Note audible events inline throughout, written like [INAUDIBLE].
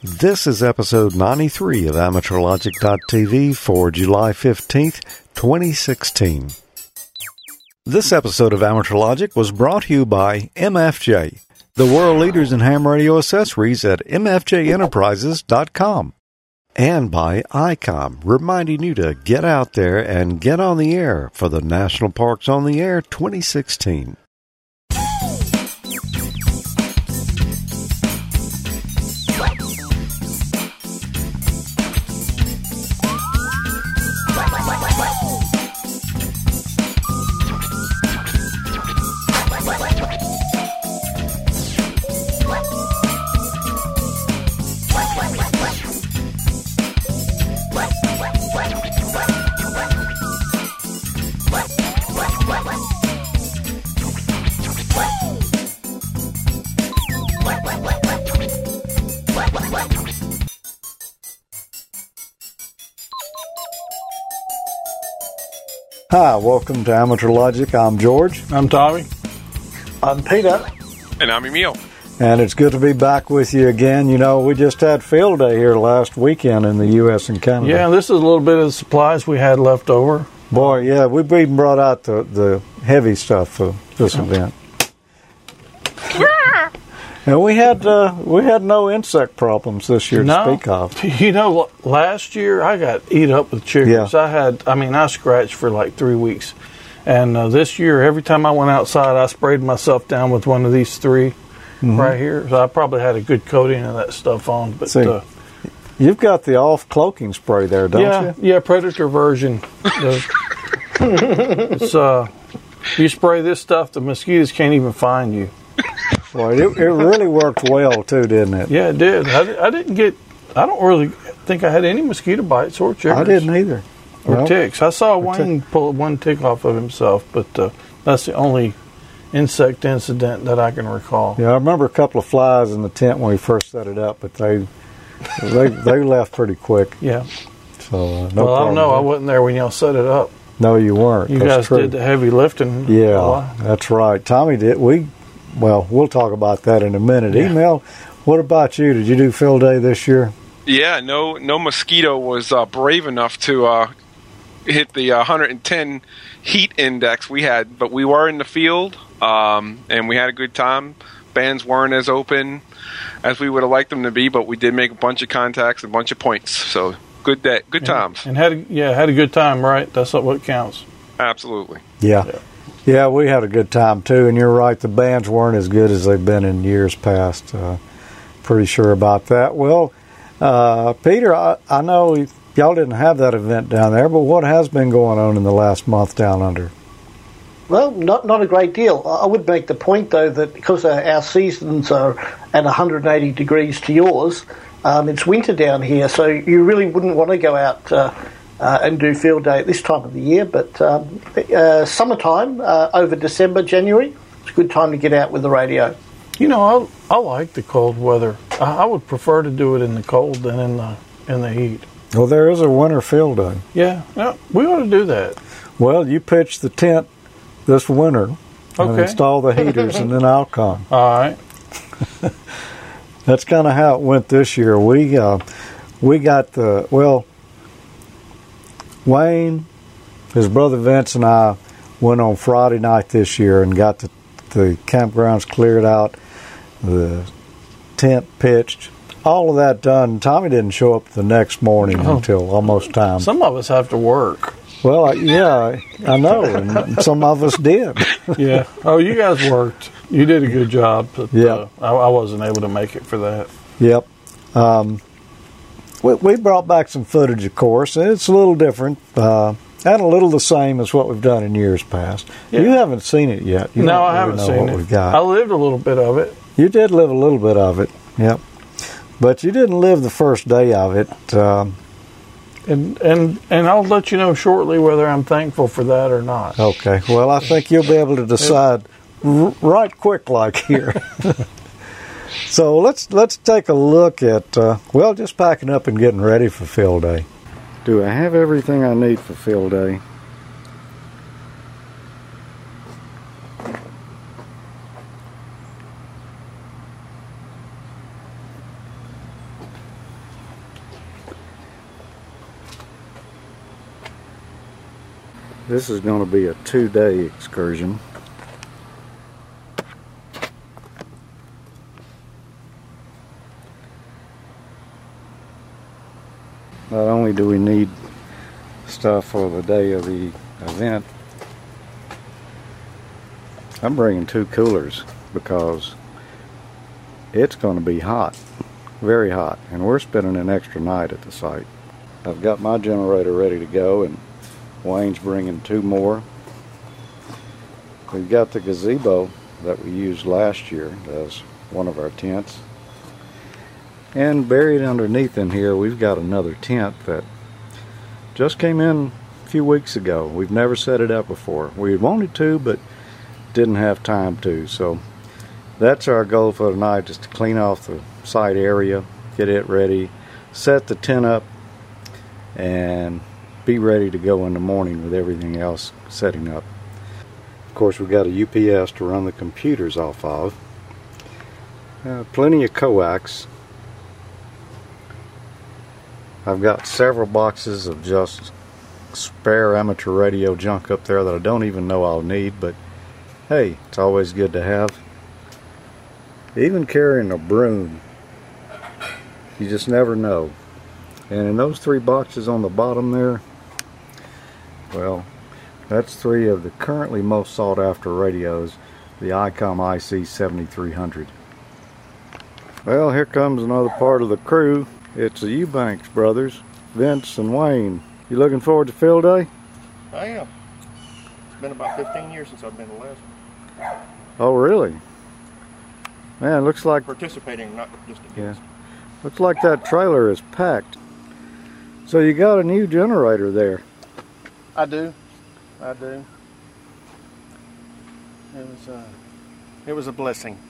This is episode 93 of AmateurLogic.tv for July 15th, 2016. This episode of Amateur Logic was brought to you by MFJ, the world leaders in ham radio accessories at MFJEnterprises.com, and by ICOM, reminding you to get out there and get on the air for the National Parks on the Air 2016. Hi, welcome to Amateur Logic. I'm George, I'm Tommy. I'm Peter. And I'm Emil. and it's good to be back with you again. You know, we just had field day here last weekend in the U.S. and Canada. Yeah, this is a little bit of the supplies we had left over. Boy, yeah, we even brought out the, the heavy stuff for this event. And we had uh, we had no insect problems this year to No, speak of. [LAUGHS] you know, last year I got eat up with chiggers. Yeah. I had, I mean, I scratched for like three weeks, and uh, this year every time I went outside, I sprayed myself down with one of these 3 right here. So I probably had a good coating of that stuff on. But See, uh, You've got the off cloaking spray there, don't yeah, you? yeah, predator version. [LAUGHS] It's uh, you spray this stuff, the mosquitoes can't even find you. Boy, it, it really worked well too, didn't it? Yeah, it did. I, I didn't get. I don't really think I had any mosquito bites or chiggers I didn't either. or Well, ticks. I saw tick- Wayne pull one tick off of himself, but uh, that's the only insect incident that I can recall. Yeah, I remember a couple of flies in the tent when we first set it up, but they they they left pretty quick. Yeah. So uh, no well, I don't know. I wasn't there when y'all set it up. No, you weren't. You That's guys true. did the heavy lifting. Yeah, that's right. Tommy did. We, well, we'll talk about that in a minute. Yeah. Emil. What about you? Did you do field day this year? Yeah, no, no mosquito was uh, brave enough to uh, hit the uh, 110 heat index we had, but we were in the field um, and we had a good time. Bands weren't as open as we would have liked them to be, but we did make a bunch of contacts, a bunch of points. So good day, good times. and had a, yeah had a good time. Right. That's what counts. Absolutely. Yeah. Yeah. Yeah. we had a good time too. And you're right, the bands weren't as good as they've been in years past. Uh, pretty sure about that. Well, uh, Peter, I, I know y'all didn't have that event down there, but what has been going on in the last month down under? Well, not not a great deal. I would make the point though that because our our seasons are at 180 degrees to yours, um, it's winter down here, so you really wouldn't want to go out uh, uh, and do field day at this time of the year. But um, uh, summertime, uh, over December, January, it's a good time to get out with the radio. You know, I, I like the cold weather. I, I would prefer to do it in the cold than in the in the heat. Well, there is a winter field day. Yeah, yeah, we ought to do that. Well, you pitch the tent this winter and Okay. install the heaters, and then I'll come. [LAUGHS] All right. [LAUGHS] That's kind of how it went this year. We uh, we got the well, Wayne, his brother Vince, and I went on Friday night this year and got the the campgrounds cleared out, the tent pitched, all of that done. Tommy didn't show up the next morning Oh. until almost time. Some of us have to work. well, I- yeah, I know, and some of us did. [LAUGHS] Yeah. Oh, you guys worked. You did a good job. But, Yeah. uh, I, I wasn't able to make it for that. Yep. Um, we, we brought back some footage, of course. and It's a little different uh, and a little the same as what we've done in years past. Yeah. You haven't seen it yet. You no, I haven't seen it. we've got. I lived a little bit of it. You did live a little bit of it. Yep. But you didn't live the first day of it. Um, And, and and I'll let you know shortly whether I'm thankful for that or not. okay. Well, I think you'll be able to decide r- right quick, like here. [LAUGHS] So let's let's take a look at uh, well, just packing up and getting ready for field day. Do I have everything I need for field day? This is going to be a two-day excursion. Not only do we need stuff for the day of the event, I'm bringing two coolers because it's going to be hot, very hot, and we're spending an extra night at the site. I've got my generator ready to go and Wayne's bringing two more. We've got the gazebo that we used last year as one of our tents. And buried underneath in here, we've got another tent that just came in a few weeks ago. We've never set it up before. We wanted to, but didn't have time to. So that's our goal for tonight, just to clean off the site area, get it ready, set the tent up, and be ready to go in the morning with everything else setting up. Of course, we've got a UPS to run the computers off of. Uh, plenty of coax. I've got several boxes of just spare amateur radio junk up there that I don't even know I'll need, but hey, it's always good to have. Even carrying a broom, you just never know. And in those three boxes on the bottom there, well, that's three of the currently most sought after radios, the ICOM IC 7300. Well, here comes another part of the crew. It's the Eubanks brothers, Vince and Wayne. You looking forward to field day? I am. It's been about 15 years since I've been to Les. Oh, really? Man, looks like Participating, not just against. looks like that trailer is packed. So you got a new generator there. I do. I do. It was, uh, it was a blessing.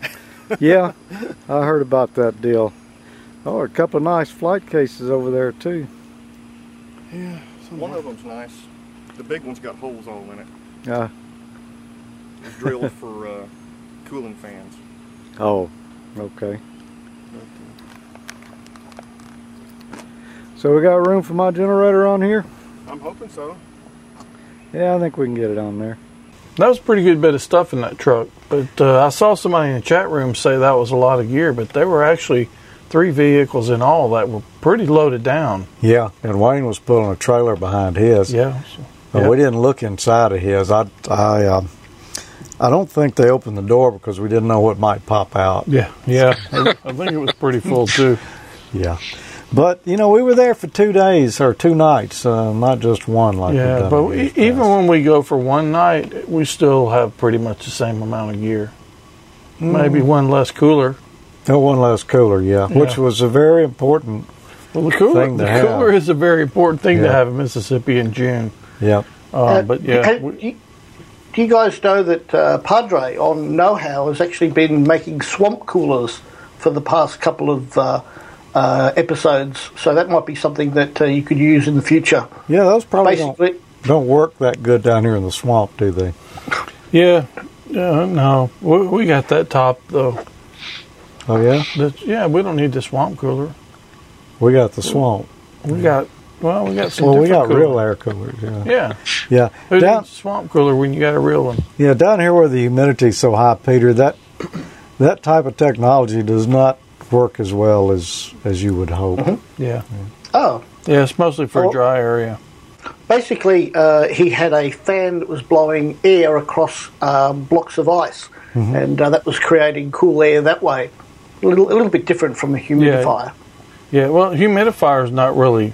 yeah, [LAUGHS] I heard about that deal. Oh, a couple of nice flight cases over there too. Yeah. One of them's nice. The big one's got holes all in it. Yeah. It's drilled for uh, cooling fans. Oh, okay. So we got room for my generator on here? I'm hoping so. Yeah, I think we can get it on there. That was a pretty good bit of stuff in that truck. But uh, I saw somebody in the chat room say that was a lot of gear, but they were actually three vehicles in all that were pretty loaded down. Yeah, and Wayne was pulling a trailer behind his. Yeah. so- But yeah. we didn't look inside of his. I, I, uh, I don't think they opened the door because we didn't know what might pop out. Yeah, yeah. I think it was pretty full too. Yeah. But you know, we were there for two days or two nights, uh, not just one. Like Yeah, but we, even when we go for one night, we still have pretty much the same amount of gear. Maybe one less cooler. Oh, one less cooler, yeah, which was a very important. Well, the cooler, Thing to the have. cooler is a very important thing to have in Mississippi in June. Yep. Um, Uh, but yeah, ha- we- do, you, guys know that uh, Padre on Know How has actually been making swamp coolers for the past couple of uh, uh, episodes? So that might be something that uh, you could use in the future. Yeah, those probably don't, don't work that good down here in the swamp, do they? yeah, yeah. No, we, we got that top though. Oh yeah, That's, yeah, we don't need the swamp cooler. we got the swamp. We got well, we got some. Well, we got different real air coolers. Yeah. Yeah, Yeah. who Down, needs a swamp cooler when you got a real one? yeah, down here where the humidity's so high, Peter, that that type of technology does not work as well as as you would hope. Yeah, oh, yeah. It's mostly for Oh. a dry area. basically, uh, he had a fan that was blowing air across um, blocks of ice, and uh, that was creating cool air that way. A little, a little bit different from a humidifier. Yeah, well, humidifier is not really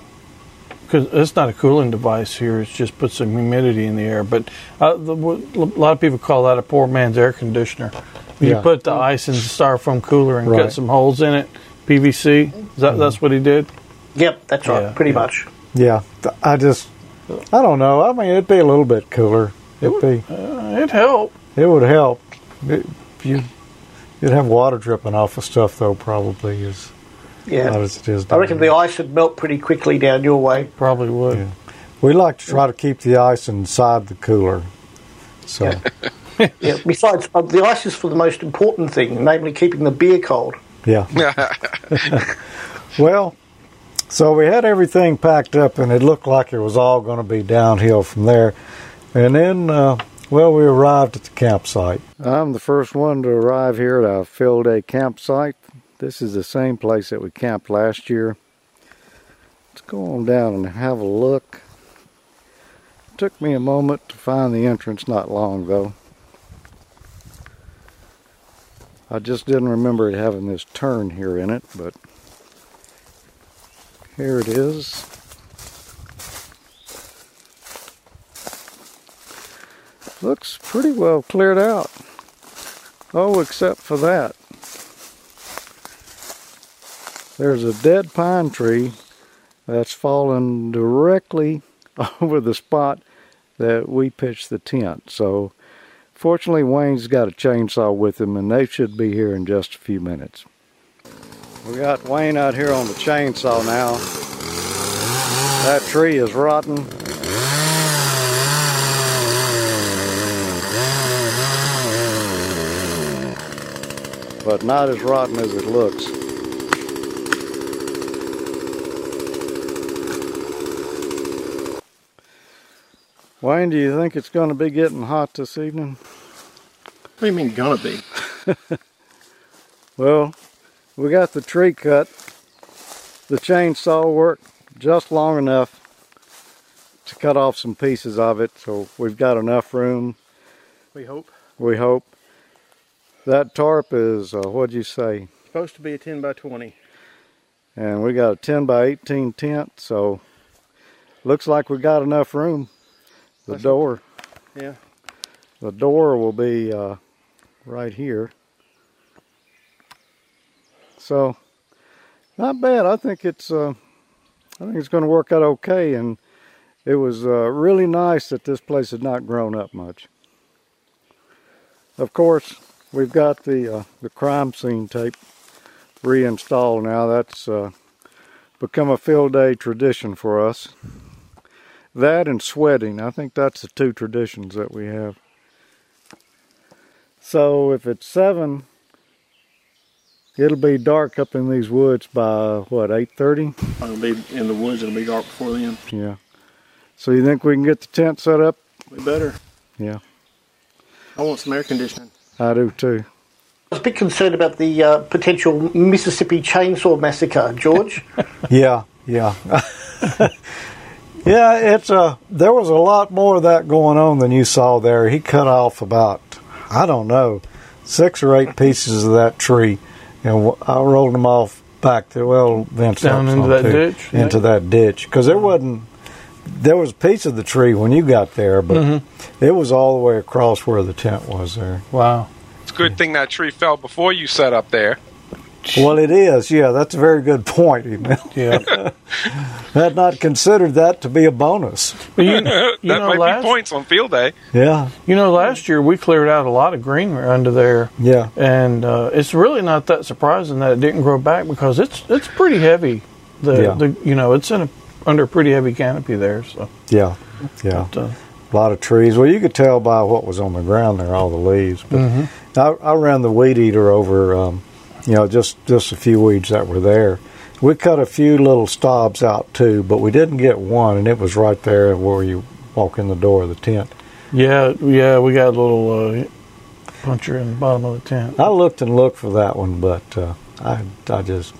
because it's not a cooling device here. It's just put some humidity in the air. But uh, the, a lot of people call that a poor man's air conditioner. You Yeah. put the ice in the styrofoam cooler and Right. cut some holes in it. PVC. Is that that's what he did? Yep, that's right, Yeah, pretty yeah. much. Yeah, I just, I don't know. I mean, it'd be a little bit cooler. It'd be, Uh, it helped. it would help. It, you, you'd have water dripping off of stuff though, probably as Yeah. not as it is. I reckon here. the ice would melt pretty quickly down your way. Probably would. Yeah. We like to try to keep the ice inside the cooler. So Yeah. [LAUGHS] Besides, uh, the ice is for the most important thing, namely keeping the beer cold. yeah. [LAUGHS] [LAUGHS] Well, so we had everything packed up, and it looked like it was all going to be downhill from there. And then, uh, well, we arrived at the campsite. I'm the first one to arrive here at our field day campsite. This is the same place that we camped last year. Let's go on down and have a look. Took me a moment to find the entrance, not long though. I just didn't remember it having this turn here in it, but here it is. Looks pretty well cleared out. Oh, except for that. There's a dead pine tree that's fallen directly [LAUGHS] over the spot that we pitched the tent. So fortunately Wayne's got a chainsaw with him and they should be here in just a few minutes. We got Wayne out here on the chainsaw now. That tree is rotten. But not as rotten as it looks. Wayne, do you think it's going to be getting hot this evening? What do you mean gonna be? [LAUGHS] Well, we got the tree cut. The chainsaw worked just long enough to cut off some pieces of it, so we've got enough room, We hope. we hope. That tarp is, uh, what'd you say? Supposed to be a 10 by 20. And we got a 10 by 18 tent, so looks like we got enough room. The That's- door, Yeah. the door will be uh, right here. So, not bad. I think it's, uh, I think it's going to work out okay. And it was uh, really nice that this place had not grown up much. Of course, we've got the uh, the crime scene tape reinstalled now. That's uh, become a field day tradition for us. That and sweating. I think that's the two traditions that we have. So if it's seven, it'll be dark up in these woods by what eight thirty. It'll be in the woods. It'll be dark before then. Yeah. So you think we can get the tent set up? We better. Yeah, I want some air conditioning. I do too. I was a bit concerned about the uh, potential Mississippi chainsaw massacre, George. [LAUGHS] Yeah, yeah. [LAUGHS] yeah, it's a there was a lot more of that going on than you saw there. He cut off about I don't know, six or eight pieces of that tree and I rolled them off back to well Vince Down helped into that too, ditch, yeah. into that ditch because there wasn't there was a piece of the tree when you got there, but Mm-hmm. it was all the way across where the tent was there. Wow. It's a good thing that tree fell before you set up there. Well, it is. Yeah, that's a very good point. Emil. Yeah. [LAUGHS] Had not considered that to be a bonus. But you, you [LAUGHS] that know, might last, be points on field day. Yeah, you know, last year we cleared out a lot of greenery under there, yeah. and uh, it's really not that surprising that it didn't grow back because it's it's pretty heavy. The, Yeah. the you know it's in a under a pretty heavy canopy there. So Yeah, yeah. but, uh, A lot of trees. Well, you could tell by what was on the ground there, all the leaves. But Mm-hmm. I, I ran the weed eater over, um, you know, just just a few weeds that were there. We cut a few little stobs out too, but we didn't get one, and it was right there where you walk in the door of the tent. yeah, yeah, we got a little uh, puncher in the bottom of the tent. I looked and looked for that one, but uh, I I just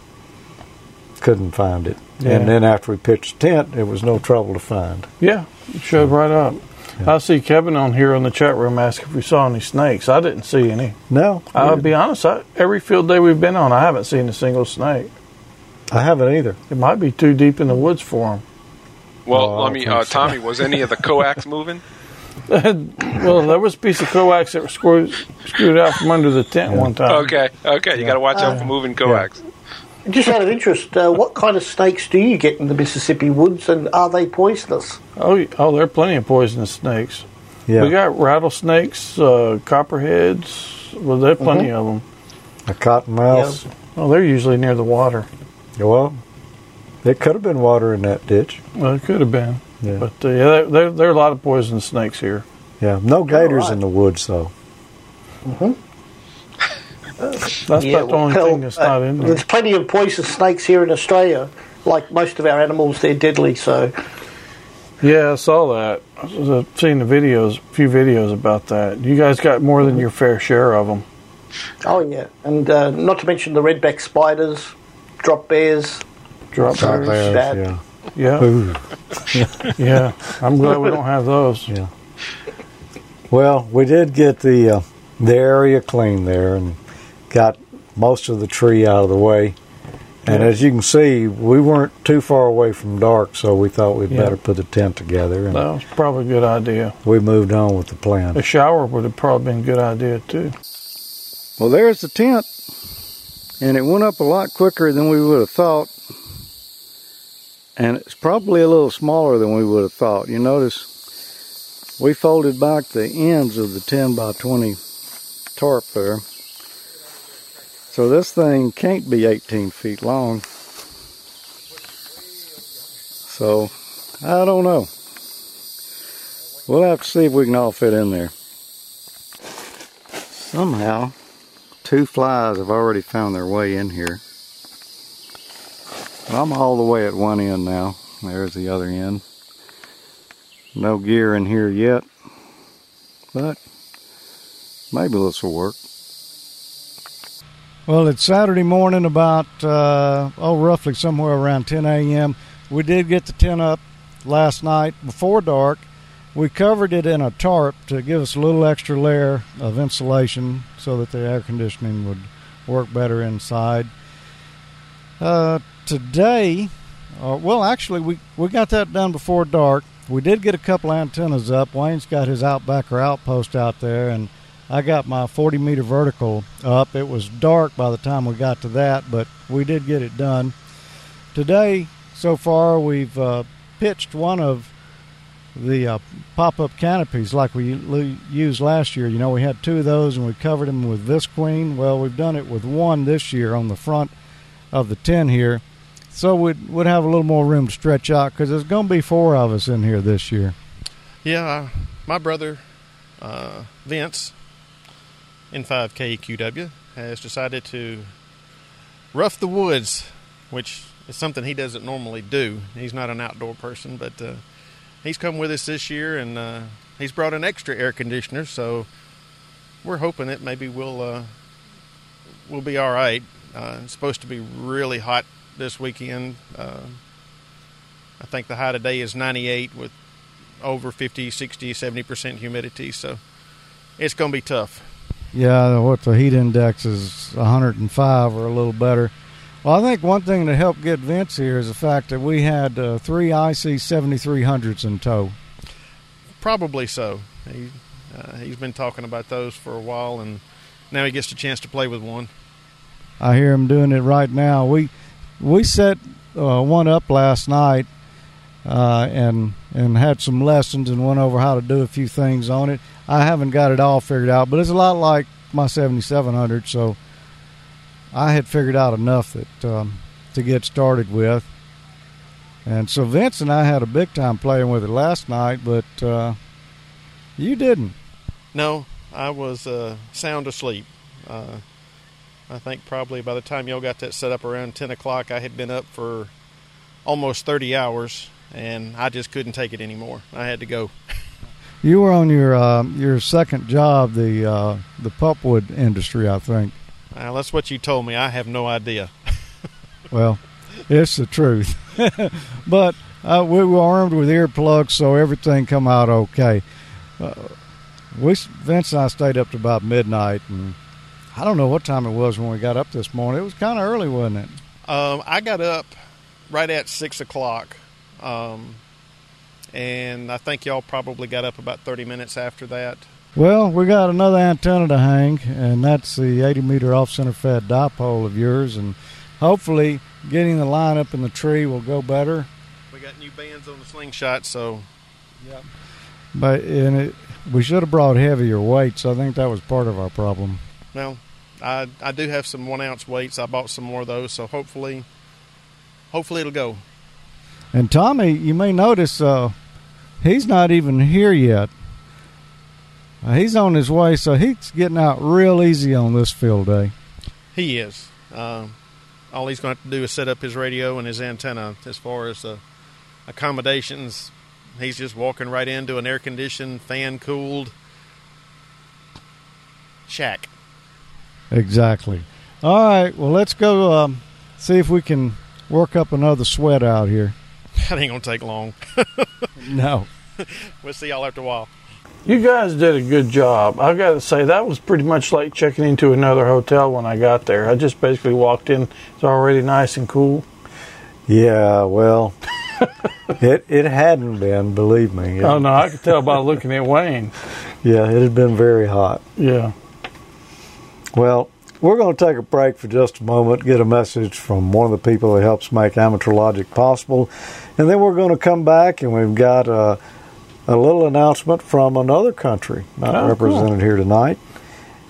couldn't find it. Yeah. And then after we pitched the tent, it was no trouble to find. Yeah, it showed right up. I see Kevin on here in the chat room asking if we saw any snakes. I didn't see any. No, I'll be honest. I, every field day we've been on, I haven't seen a single snake. I haven't either. It might be too deep in the woods for them. Well, Oh, I let me, uh, so. Tommy, was any of the coax moving? [LAUGHS] [LAUGHS] Well, there was a piece of coax that was screwed, screwed out from under the tent one time. Okay, okay, you got to watch out for moving coax. Just out of interest, uh, what kind of snakes do you get in the Mississippi woods, and are they poisonous? Oh, oh, there are plenty of poisonous snakes. Yeah, We got rattlesnakes, uh, copperheads. Well, there are plenty of them. a cottonmouth. Oh, they're usually near the water. Well, it could have been water in that ditch. Well, it could have been. Yeah, But uh, yeah, there, there, there are a lot of poisonous snakes here. yeah. No gators right. in the woods though. That's about the only well, thing that's not in there. There's plenty of poisonous snakes here in Australia. Like most of our animals, they're deadly. So Yeah, I saw that. I was uh, seeing the videos, a few videos about that. You guys got more than your fair share of them. Oh yeah, and uh, not to mention the redback spiders, drop bears. Drop Drop bears. bears, yeah. Yeah, [LAUGHS] yeah. I'm glad we don't have those. yeah. Well, we did get the uh, the area clean there and got most of the tree out of the way. And Yeah. as you can see, we weren't too far away from dark, so we thought we'd Yeah. better put the tent together, and That was probably a good idea. we moved on with the plan. A shower would have probably been a good idea too. Well, there's the tent, and it went up a lot quicker than we would have thought. And it's probably a little smaller than we would have thought. You notice we folded back the ends of the 10 by 20 tarp there. So this thing can't be 18 feet long. So I don't know. We'll have to see if we can all fit in there. Somehow, two flies have already found their way in here. I'm all the way at one end now. There's the other end. No gear in here yet, but maybe this will work. Well, it's Saturday morning, about uh, oh, roughly somewhere around 10 a.m. We did get the tent up last night before dark. We covered it in a tarp to give us a little extra layer of insulation so that the air conditioning would work better inside. Uh, today, uh, well, actually, we, we got that done before dark. We did get a couple antennas up. Wayne's got his outbacker outpost out there, and I got my 40 meter vertical up. It was dark by the time we got to that, but we did get it done. Today, so far, we've uh, pitched one of the uh, pop-up canopies like we used last year. You know, we had two of those and we covered them with this queen. Well, we've done it with one this year on the front of the tin here, so we'd would have a little more room to stretch out because there's going to be four of us in here this year. Yeah, my brother uh, Vince N5KQW has decided to rough the woods, which is something he doesn't normally do. He's not an outdoor person, but uh, he's come with us this year and uh, he's brought an extra air conditioner, so we're hoping that maybe we'll uh, we'll be all right. Uh, it's supposed to be really hot this weekend. Uh, I think the high today is 98 with over 50, 60, 70% humidity. So it's going to be tough. Yeah, what the heat index is 105 or a little better. Well, I think one thing that helped get Vince here is the fact that we had uh, three IC 7300s in tow. Probably so. He, uh, he's been talking about those for a while, and now he gets a chance to play with one. I hear him doing it right now. We we set uh, one up last night uh, and and had some lessons and went over how to do a few things on it. I haven't got it all figured out, but it's a lot like my 7700. So I had figured out enough that um, to get started with. And so Vince and I had a big time playing with it last night, but uh, you didn't. No, I was uh, sound asleep. Uh, I think probably by the time y'all got that set up around 10 o'clock, I had been up for almost 30 hours, and I just couldn't take it anymore. I had to go. [LAUGHS] You were on your uh, your second job, the uh, the pulpwood industry, I think. Well, that's what you told me. I have no idea. [LAUGHS] Well, it's the truth. [LAUGHS] but uh, we were armed with earplugs, so everything come out okay. Uh, we Vince and I stayed up to about midnight, and I don't know what time it was when we got up this morning. It was kind of early, wasn't it? Um, I got up right at 6 o'clock, um, and I think y'all probably got up about 30 minutes after that. Well, we got another antenna to hang, and that's the 80 meter off center fed dipole of yours, and hopefully getting the line up in the tree will go better. We got new bands on the slingshot, so Yep. But and it, we should have brought heavier weights. I think that was part of our problem. well, I I do have some one ounce weights. I bought some more of those, so hopefully, hopefully it'll go. And Tommy, you may notice uh, he's not even here yet. Uh, he's on his way, so he's getting out real easy on this field day. He is. Um, all he's going to have to do is set up his radio and his antenna. As far as the accommodations, He's just walking right into an air conditioned, fan cooled shack. Exactly. All right. Well, let's go um, see if we can work up another sweat out here. [LAUGHS] That ain't gonna take long. [LAUGHS] No. [LAUGHS] we'll see y'all after a while. You guys did a good job. I've got to say that was pretty much like checking into another hotel when I got there. I just basically walked in. It's already nice and cool. Yeah. Well, [LAUGHS] it it hadn't been. Believe me. It- Oh no, I could tell by looking at Wayne. [LAUGHS] Yeah, it had been very hot. Yeah. Well, we're going to take a break for just a moment, get a message from one of the people that helps make Amateur Logic possible, and then we're going to come back and we've got a, a little announcement from another country not Oh, represented here tonight.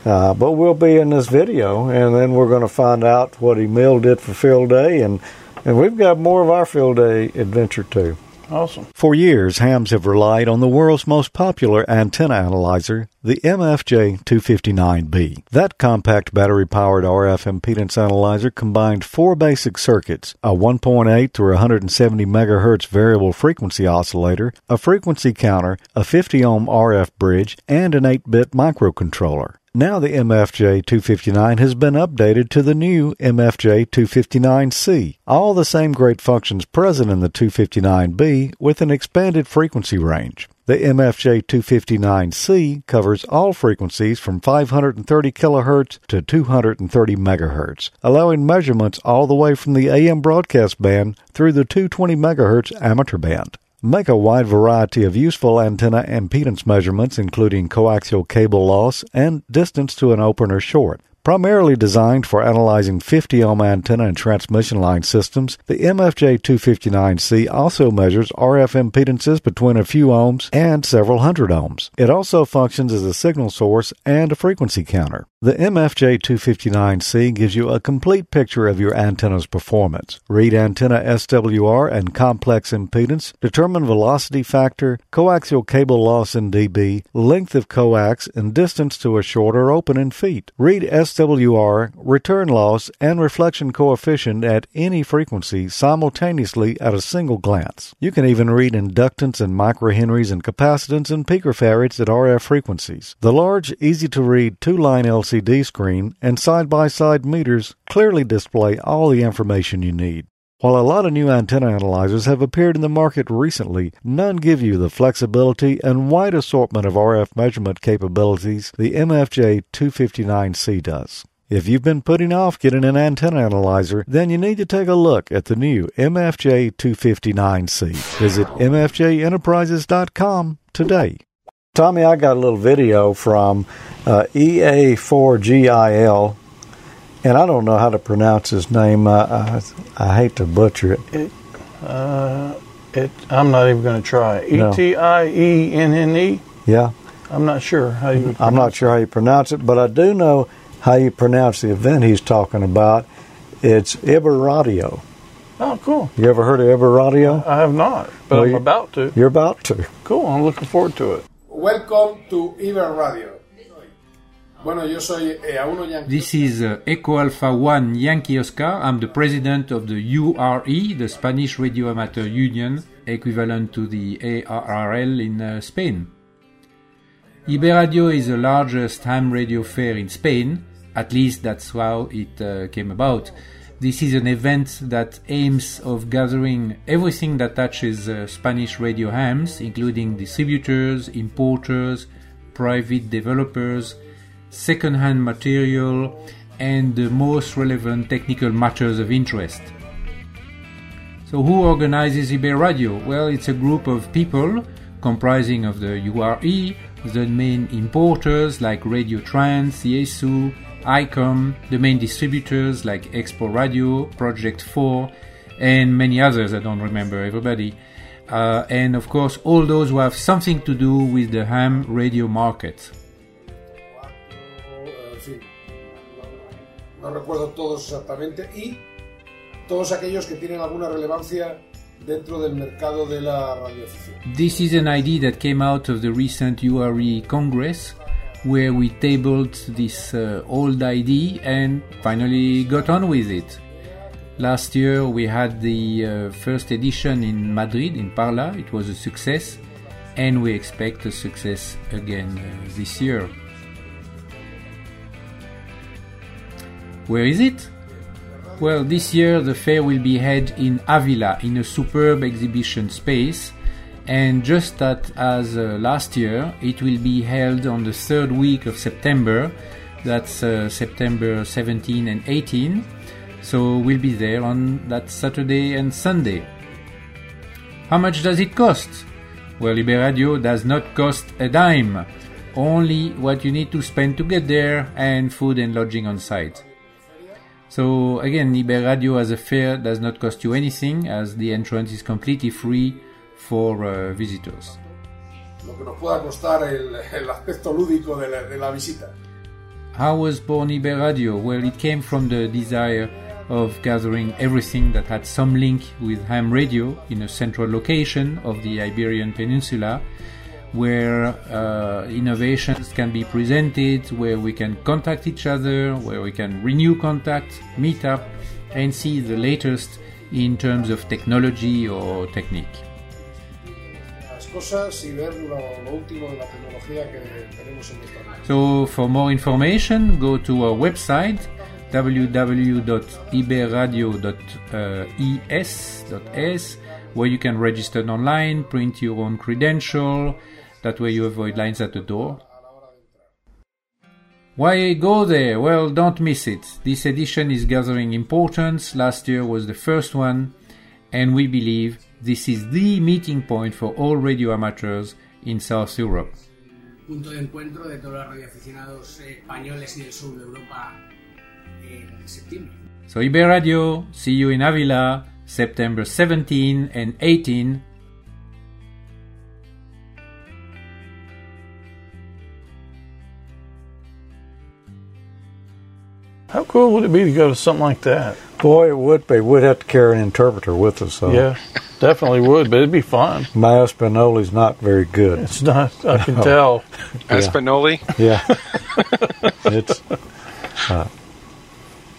Uh, but we'll be in this video, and then we're going to find out what Emil did for Field Day, and, and we've got more of our Field Day adventure too. Awesome. For years, hams have relied on the world's most popular antenna analyzer, the MFJ259B. That compact battery powered RF impedance analyzer combined four basic circuits a 1.8 through 170 MHz variable frequency oscillator, a frequency counter, a 50 ohm RF bridge, and an 8 bit microcontroller. Now the MFJ 259 has been updated to the new MFJ 259C. All the same great functions present in the 259B with an expanded frequency range. The MFJ 259C covers all frequencies from 530 kHz to 230 MHz, allowing measurements all the way from the AM broadcast band through the 220 MHz amateur band. Make a wide variety of useful antenna impedance measurements, including coaxial cable loss and distance to an open or short. Primarily designed for analyzing 50 ohm antenna and transmission line systems, the MFJ 259C also measures RF impedances between a few ohms and several hundred ohms. It also functions as a signal source and a frequency counter. The MFJ 259C gives you a complete picture of your antenna's performance. Read antenna SWR and complex impedance, determine velocity factor, coaxial cable loss in dB, length of coax, and distance to a short or open in feet. Read SWR, return loss, and reflection coefficient at any frequency simultaneously at a single glance. You can even read inductance and microhenries and capacitance and picofarads at RF frequencies. The large, easy to read two line LCD screen and side by side meters clearly display all the information you need. While a lot of new antenna analyzers have appeared in the market recently, none give you the flexibility and wide assortment of RF measurement capabilities the MFJ 259C does. If you've been putting off getting an antenna analyzer, then you need to take a look at the new MFJ 259C. Visit MFJEnterprises.com today. Tommy, I got a little video from uh, EA4GIL, and I don't know how to pronounce his name. Uh, I, I hate to butcher it. it Uh, it. I'm not even going to try. E No. T I E N N E. Yeah, I'm not sure how you. I'm not sure how you pronounce it, but I do know how you pronounce the event he's talking about. It's Iber Oh, cool. You ever heard of Iber I have not, but Well, I'm you- about to. You're about to. Cool. I'm looking forward to it. Welcome to Iber Radio. Bueno, yo soy eh, A1 Yankee. This is uh, Echo Alpha 1 Yankee Oscar. I'm the president of the URE, the Spanish Radio Amateur Union, equivalent to the ARRL in uh, Spain. Iberadio is the largest ham radio fair in Spain, at least that's how it uh, came about. This is an event that aims of gathering everything that touches uh, Spanish radio hams, including distributors, importers, private developers, second-hand material, and the most relevant technical matters of interest. So who organizes Iberadio? Well, it's a group of people comprising of the URE, the main importers like Radio Trans, Yaesu, ICOM, the main distributors like Expo Radio, Project 4, and many others, I don't remember everybody. Uh, and of course, all those who have something to do with the ham radio market. No, recuerdo todos exactamente. Y todos aquellos que tienen alguna relevancia dentro del mercado de la. This is an idea that came out of the recent URE Congress, where we tabled this uh, old idea and finally got on with it. Last year we had the uh, first edition in Madrid, in Parla. It was a success, and we expect a success again uh, this year. Where is it? Well, this year the fair will be held in Avila in a superb exhibition space, and just as uh, last year, it will be held on the third week of September. That's uh, September 17 and 18 so we'll be there on that Saturday and Sunday. How much does it cost? Well, Iberadio does not cost a dime, only what you need to spend to get there and food and lodging on site. So again, Iberadio as a fair does not cost you anything as the entrance is completely free for uh, visitors. Lo que nos pueda costar el, el aspecto lúdico de la, de la visita. How was born Iberadio? Well, it came from the desire of gathering everything that had some link with ham radio in a central location of the Iberian Peninsula where uh, innovations can be presented, where we can contact each other, where we can renew contact, meet up, and see the latest in terms of technology or technique. So, for more information, go to our website www.iberradio.es.es where you can register online, print your own credential. That way you avoid lines at the door. Why go there? Well, don't miss it. This edition is gathering importance. Last year was the first one, and we believe this is the meeting point for all radio amateurs in South Europe. Punto de encuentro de todos los radioaficionados españoles y del sur de Europa en septiembre. So Iberadio, see you in Avila, September 17 and 18. How cool would it be to go to something like that? Boy, it would be. We'd have to carry an interpreter with us. So. Yeah, definitely would, but it'd be fun. My Espanoli's not very good. It's not. I [LAUGHS] can tell. [LAUGHS] Espanoli. Yeah, [LAUGHS] it's. Uh,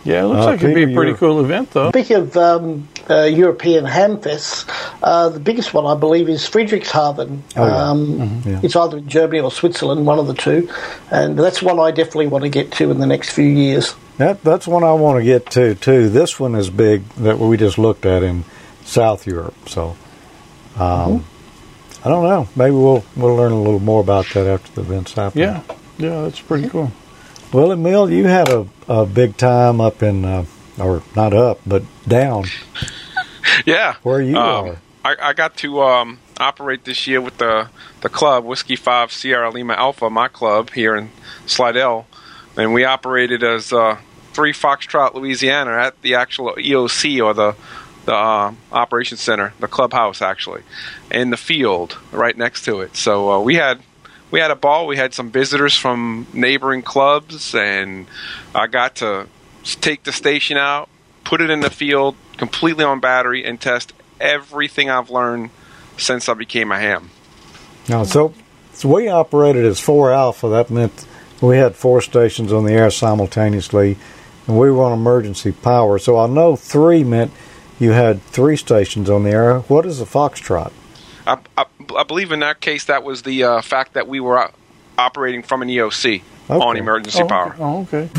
yeah, it looks Uh, like it'd be a pretty cool event, though. Speaking of um, uh, European hamfests, uh, the biggest one I believe is Friedrichshafen. Oh, yeah. um, yeah. It's either in Germany or Switzerland, one of the two, and that's one I definitely want to get to in the next few years. That that's one I want to get to too. This one is big that we just looked at in South Europe. So, um, I don't know. Maybe we'll we'll learn a little more about that after the events happen. Yeah, yeah, that's pretty cool. Well, Emil, you had a, a big time up in, uh, or not up, but down Yeah. where you Um, are. I, I got to um, operate this year with the the club Whiskey Five Sierra Lima Alpha, my club here in Slidell, and we operated as uh, three Foxtrot, Louisiana, at the actual EOC or the the uh, operations center, the clubhouse actually, in the field right next to it. So uh, we had. We had a ball. We had some visitors from neighboring clubs, and I got to take the station out, put it in the field completely on battery, and test everything I've learned since I became a ham. Now, so, so we operated as four alpha. That meant we had four stations on the air simultaneously, and we were on emergency power. So I know three meant you had three stations on the air. What is a foxtrot? I, I, I believe in that case that was the uh, fact that we were uh, operating from an EOC on emergency oh, power. Oh, okay.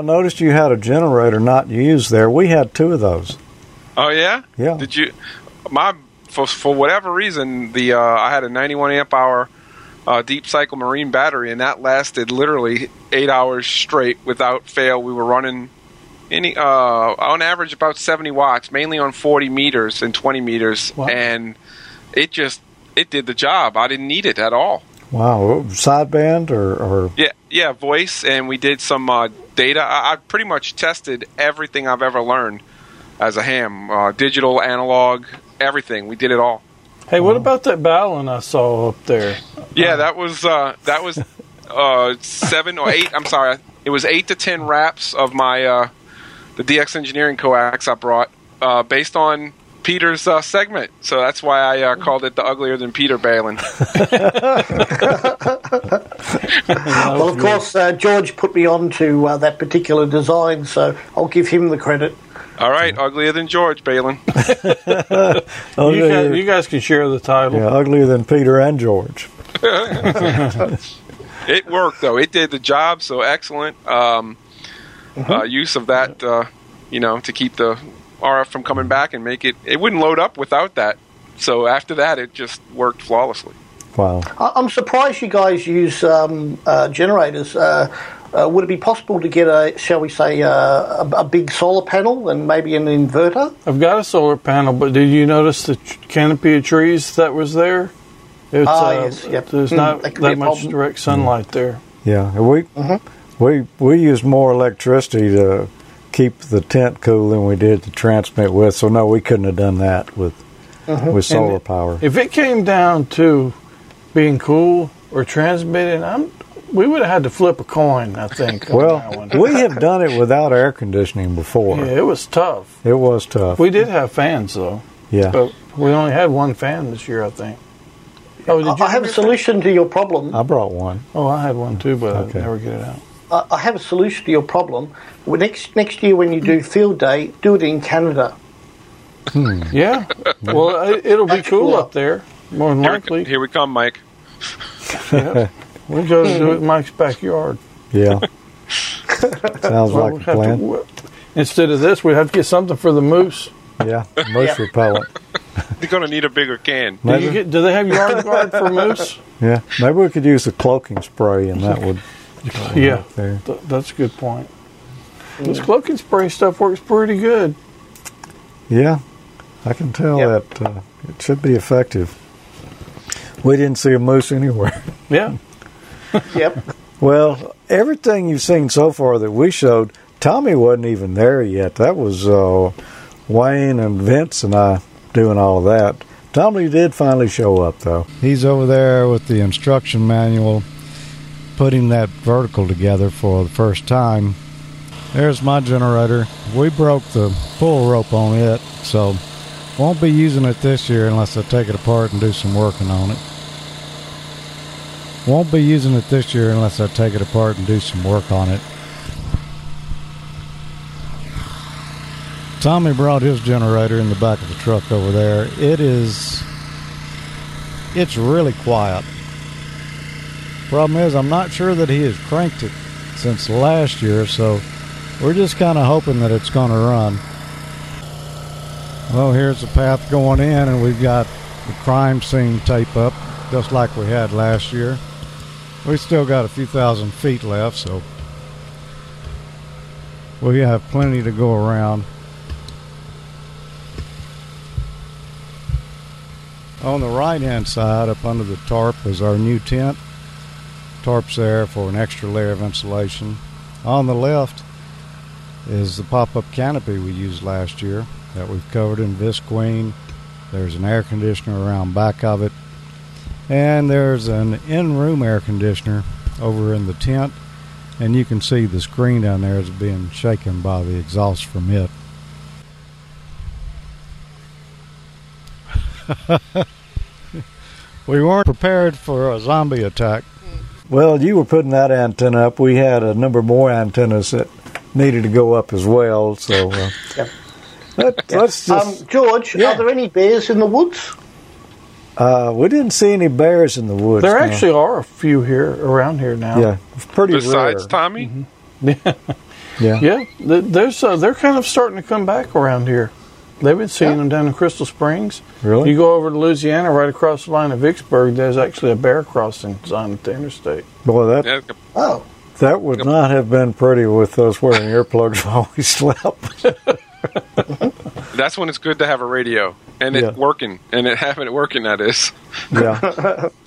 I noticed you had a generator not used there. We had two of those. Oh yeah. Yeah. Did you? My for for whatever reason the uh, I had a 91 amp hour uh, deep cycle marine battery and that lasted literally eight hours straight without fail. We were running any uh, on average about 70 watts, mainly on 40 meters and 20 meters, Wow. and it just it did the job. I didn't need it at all. Wow, sideband or, or Yeah, yeah, voice, and we did some uh, data. I, I pretty much tested everything I've ever learned as a ham, uh, digital, analog, everything. We did it all. Hey, what about that balun I saw up there? Yeah, that was uh, that was uh, seven or eight. I'm sorry, it was eight to ten wraps of my uh, the DX Engineering coax I brought, uh, based on Peter's uh, segment. So that's why I uh, called it the uglier than Peter Balun. [LAUGHS] [LAUGHS] Well, of course, uh, George put me on to uh, that particular design, so I'll give him the credit. All right, uglier than George Balun. [LAUGHS] You, guys, you guys can share the title. yeah, uglier than Peter and George. It worked though. It did the job. So excellent um, uh, use of that. Uh, you know, to keep the RF from coming back and make it. It wouldn't load up without that. So after that, it just worked flawlessly. Wow. I- I'm surprised you guys use um, uh, generators. Uh, uh, would it be possible to get a, shall we say, uh, a, a big solar panel and maybe an inverter? I've got a solar panel, but did you notice the tr- canopy of trees that was there? It's, uh, Ah, yes, yep. There's Hmm, not that that, could be a much direct sunlight there. Yeah, we we we used more electricity to keep the tent cool than we did to transmit with. So no, we couldn't have done that with uh-huh. with solar And power. If it came down to being cool or transmitting, I'm we would have had to flip a coin. I think. Well, one. we have done it without air conditioning before. yeah, it was tough. It was tough. We did have fans though, yeah. but we only had one fan this year, I think. Oh, did you? I have a solution to your problem. I brought one. Oh, I had one too, but Okay. I never get it out. I I have a solution to your problem. Next next year when you do field day, do it in Canada. Hmm. Yeah. [LAUGHS] well, it, it'll be cool cool. up there, more than Here, we, likely. here we come, Mike. [LAUGHS] We'll go to do it in Mike's backyard. Yeah. [LAUGHS] Sounds Well, like a plan. to- instead of this, we'd have to get something for the moose. Yeah. Moose Yeah. repellent. You're gonna need a bigger can. Do, you get, do they have yard guard for moose? yeah. Maybe we could use a cloaking spray and that would Yeah, there. th- that's a good point. This cloaking spray stuff works pretty good. Yeah. I can tell Yep. that uh, it should be effective. We didn't see a moose anywhere. [LAUGHS] Yeah. Yep. Well, everything you've seen so far that we showed, Tommy wasn't even there yet. That was uh, Wayne and Vince and I doing all of that. Tommy did finally show up, though. He's over there with the instruction manual, putting that vertical together for the first time. There's my generator. We broke the pull rope on it, so won't be using it this year unless I take it apart and do some working on it. Won't be using it this year unless I take it apart and do some work on it. Tommy brought his generator in the back of the truck over there. It is. It's really quiet. Problem is, I'm not sure that he has cranked it since last year, so we're just kind of hoping that it's going to run. Well, here's the path going in, and we've got the crime scene tape up, just like we had last year. We still got a few thousand feet left, so we have plenty to go around. On the right hand side, up under the tarp, is our new tent. Tarp's there for an extra layer of insulation. On the left is the pop up canopy we used last year that we've covered in visqueen. There's an air conditioner around back of it. And there's an in room air conditioner over in the tent. And you can see the screen down there is being shaken by the exhaust from it. [LAUGHS] we weren't prepared for a zombie attack. Well, you were putting that antenna up. We had a number more antennas that needed to go up as well. So uh, [LAUGHS] Yep. let, us just. Um, George, Yeah. are there any bears in the woods? uh, we didn't see any bears in the woods. There no. actually are a few here around here now. yeah, it's pretty Besides rare. Tommy, [LAUGHS] Yeah. Yeah, th- there's uh, they're kind of starting to come back around here. They've been seeing them down in Crystal Springs. Really? You go over to Louisiana, right across the line of Vicksburg. There's actually a bear crossing sign at the interstate. Boy, that Yeah, Oh, that would not have been pretty with us wearing [LAUGHS] earplugs while we slept. that's when it's good to have a radio and it Yeah. working and it having it working. That is. yeah. [LAUGHS]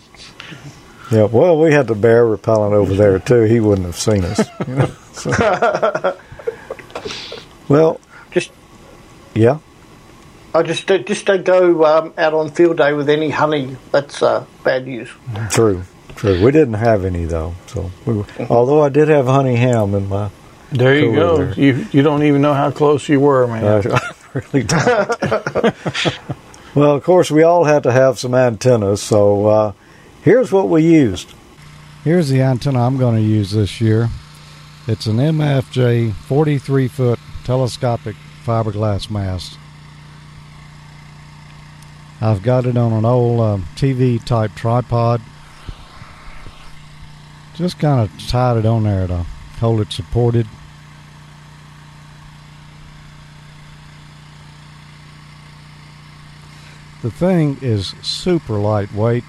Yeah. Well, we had the bear repellent over there too. He wouldn't have seen us. You know? so. [LAUGHS] well, just yeah. I just uh, just don't go um, out on field day with any honey. That's uh, bad news. True. True. We didn't have any though. So, we were, although I did have honey ham in my, There you go. there. You you don't even know how close you were, man. I, [LAUGHS] I really don't. [LAUGHS] well, of course, we all had to have some antennas. So, uh, here's what we used. Here's the antenna I'm going to use this year. It's an MFJ 43 foot telescopic fiberglass mast. I've got it on an old um, TV type tripod. Just kind of tied it on there to hold it supported. The thing is super lightweight.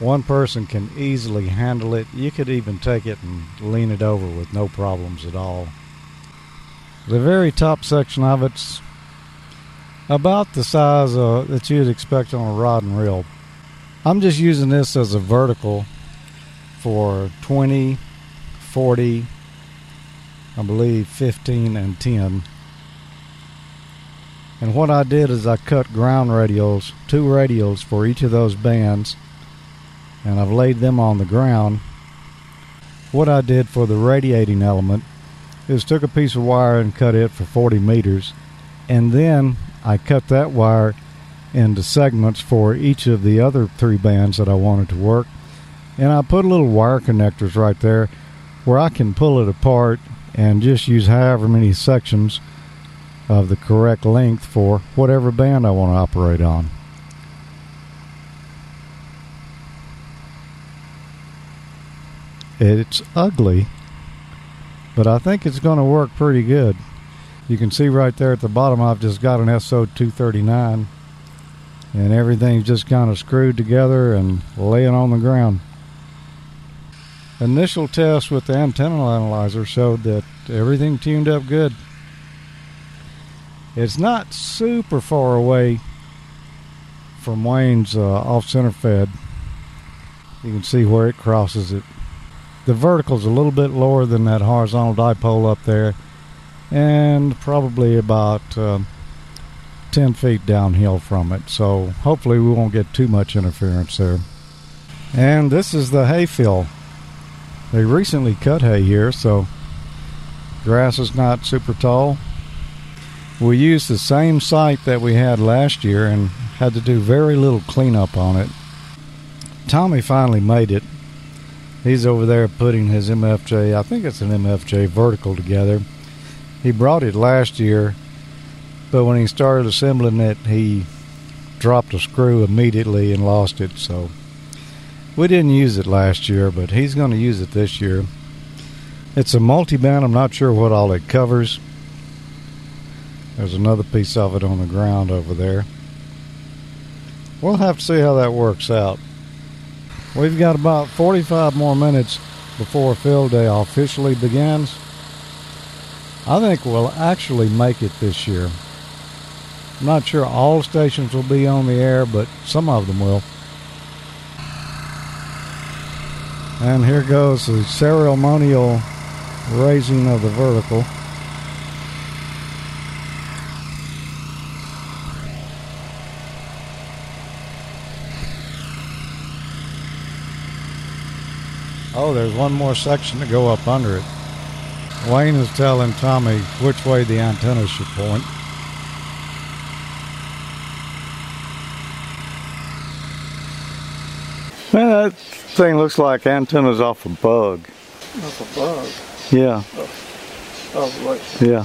One person can easily handle it. You could even take it and lean it over with no problems at all. The very top section of it's about the size uh, that you'd expect on a rod and reel. I'm just using this as a vertical for 20, 40, I believe 15 and 10. And what I did is I cut ground radials, two radials for each of those bands, and I've laid them on the ground. What I did for the radiating element is took a piece of wire and cut it for 40 meters, and then I cut that wire into segments for each of the other three bands that I wanted to work. And I put little wire connectors right there where I can pull it apart and just use however many sections of the correct length for whatever band I want to operate on. It's ugly, but I think it's going to work pretty good. You can see right there at the bottom, I've just got an SO239, and everything's just kind of screwed together and laying on the ground. Initial test with the antenna analyzer showed that everything tuned up good. It's not super far away from Wayne's uh, off center fed. You can see where it crosses it. The vertical's a little bit lower than that horizontal dipole up there, and probably about um 10 feet downhill from it. So hopefully we won't get too much interference there. And this is the hay fill. They recently cut hay here, so grass is not super tall. We used the same site that we had last year and had to do very little cleanup on it. Tommy finally made it. He's over there putting his MFJ, I think it's an MFJ vertical together. He brought it last year, but when he started assembling it, he dropped a screw immediately and lost it. So we didn't use it last year, but he's going to use it this year. It's a multi-band. I'm not sure what all it covers. There's another piece of it on the ground over there. We'll have to see how that works out. We've got about 45 more minutes before field day officially begins. I think we'll actually make it this year. I'm not sure all stations will be on the air, but some of them will. And here goes the ceremonial raising of the vertical. Oh, there's one more section to go up under it. Wayne is telling Tommy which way the antenna should point. Man, that thing looks like antennas off a bug. That's a bug. Yeah, Oh, oh right. yeah.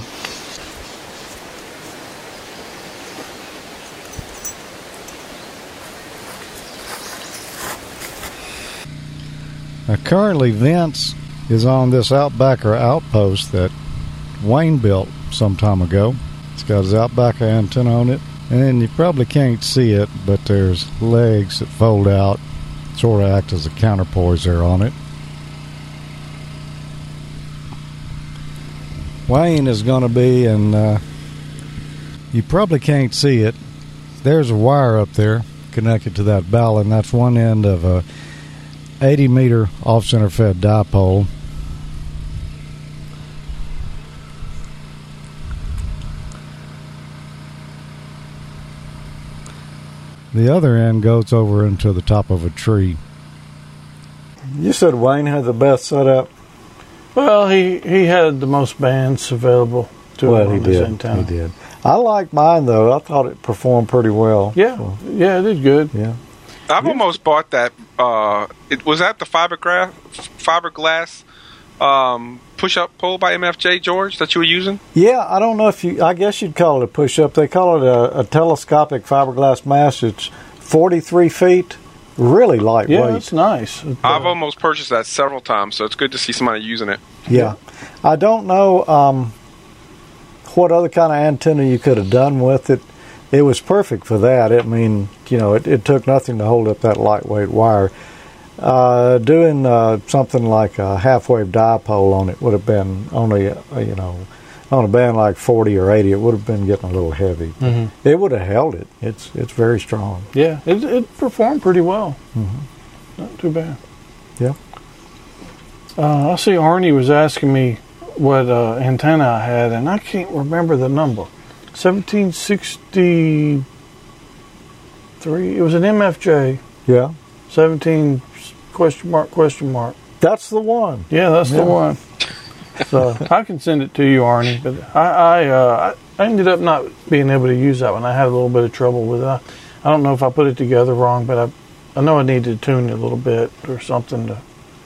Now, currently, Vince is on this Outbacker outpost that Wayne built some time ago. It's got his Outbacker antenna on it, and you probably can't see it, but there's legs that fold out, sort of act as a counterpoise there on it. Wayne is going to be, and uh, you probably can't see it. There's a wire up there connected to that and that's one end of a 80 meter off center fed dipole. The other end goes over into the top of a tree. You said Wayne had the best setup. Well, he, he had the most bands available to well, him he on his did. antenna. He did. I like mine though. I thought it performed pretty well. Yeah, So, yeah, it did good. yeah. I've almost bought that. Uh, it was that the fiberglass fiberglass um, push up pole by MFJ George that you were using. Yeah, I don't know if you. I guess you'd call it a push up. They call it a, a telescopic fiberglass mast. It's 43 feet. Really lightweight. Yeah, that's nice. I've almost purchased that several times, so it's good to see somebody using it. Yeah. I don't know um, what other kind of antenna you could have done with it. It was perfect for that. I mean, you know, it, it took nothing to hold up that lightweight wire. Uh, doing uh, something like a half wave dipole on it would have been only, uh, you know, on a band like 40 or 80, it would have been getting a little heavy. Mhm. It would have held it. It's it's very strong. Yeah, it, it performed pretty well. Mm-hmm. Not too bad. Yeah. Uh, I see Arnie was asking me what uh, antenna I had, and I can't remember the number. 1763. It was an MFJ. Yeah. 17 question mark question mark. That's the one. Yeah, that's the one. So [LAUGHS] I can send it to you, Arnie. But I I, uh, I ended up not being able to use that one. I had a little bit of trouble with it. I, I don't know if I put it together wrong, but I I know I need to tune it a little bit or something. To,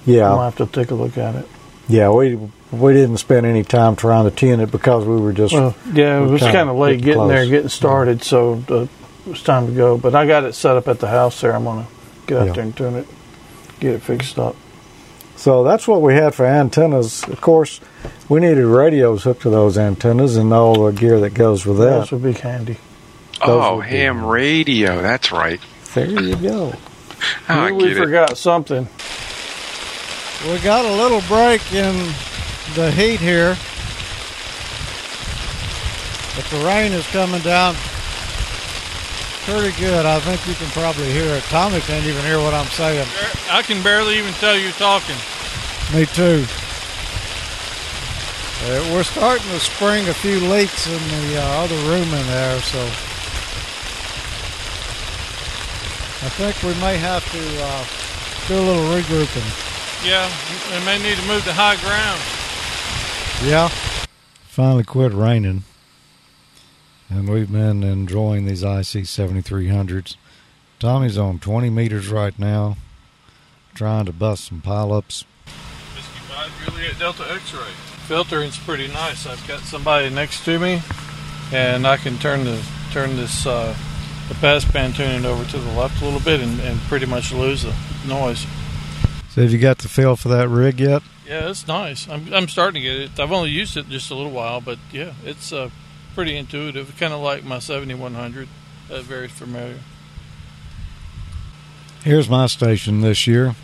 Yeah. I'll have to take a look at it. Yeah, we we didn't spend any time trying to tune it because we were just Well, yeah, it was kind of late getting there, getting started, so uh, it was time to go. But I got it set up at the house there. I'm gonna get out Yeah. there and tune it, get it fixed up. So that's what we had for antennas. Of course, we needed radios hooked to those antennas and all the gear that goes with that. Those would be handy. Those oh, would be- ham radio. That's right. There you go. Oh, [LAUGHS] I Knew we get it. forgot something. We got a little break in the heat here, but the rain is coming down pretty good. I think you can probably hear it. Tommy can't even hear what I'm saying. I can barely even tell you're talking. Me too. Uh, we're starting to spring a few leaks in the uh, other room in there, so I think we may have to uh, do a little regrouping. Yeah, they may need to move to high ground. Yeah. Finally quit raining. And we've been enjoying these IC 7300s. Tommy's on 20 meters right now, trying to bust some pileups. Whiskey 5 Juliet Delta X-ray. Filtering's pretty nice. I've got somebody next to me, and I can turn the turn this uh, the passband tuning over to the left a little bit and, and pretty much lose the noise. So, have you got the feel for that rig yet? Yeah, it's nice. I'm I'm starting to get it. I've only used it just a little while, but yeah, it's uh, pretty intuitive. Kind of like my 7100. Uh, very familiar. Here's my station this year.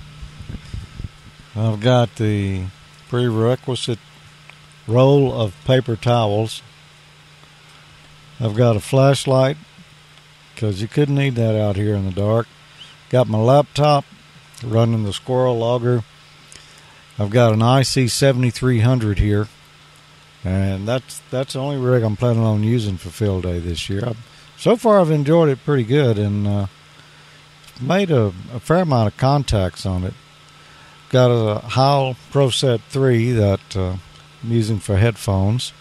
I've got the prerequisite roll of paper towels. I've got a flashlight because you couldn't need that out here in the dark. Got my laptop running the Squirrel Logger. I've got an IC 7300 here, and that's that's the only rig I'm planning on using for field day this year. i so far, I've enjoyed it pretty good, and uh, made a, a fair amount of contacts on it. Got a Heil Pro Set 3 that uh, I'm using for headphones.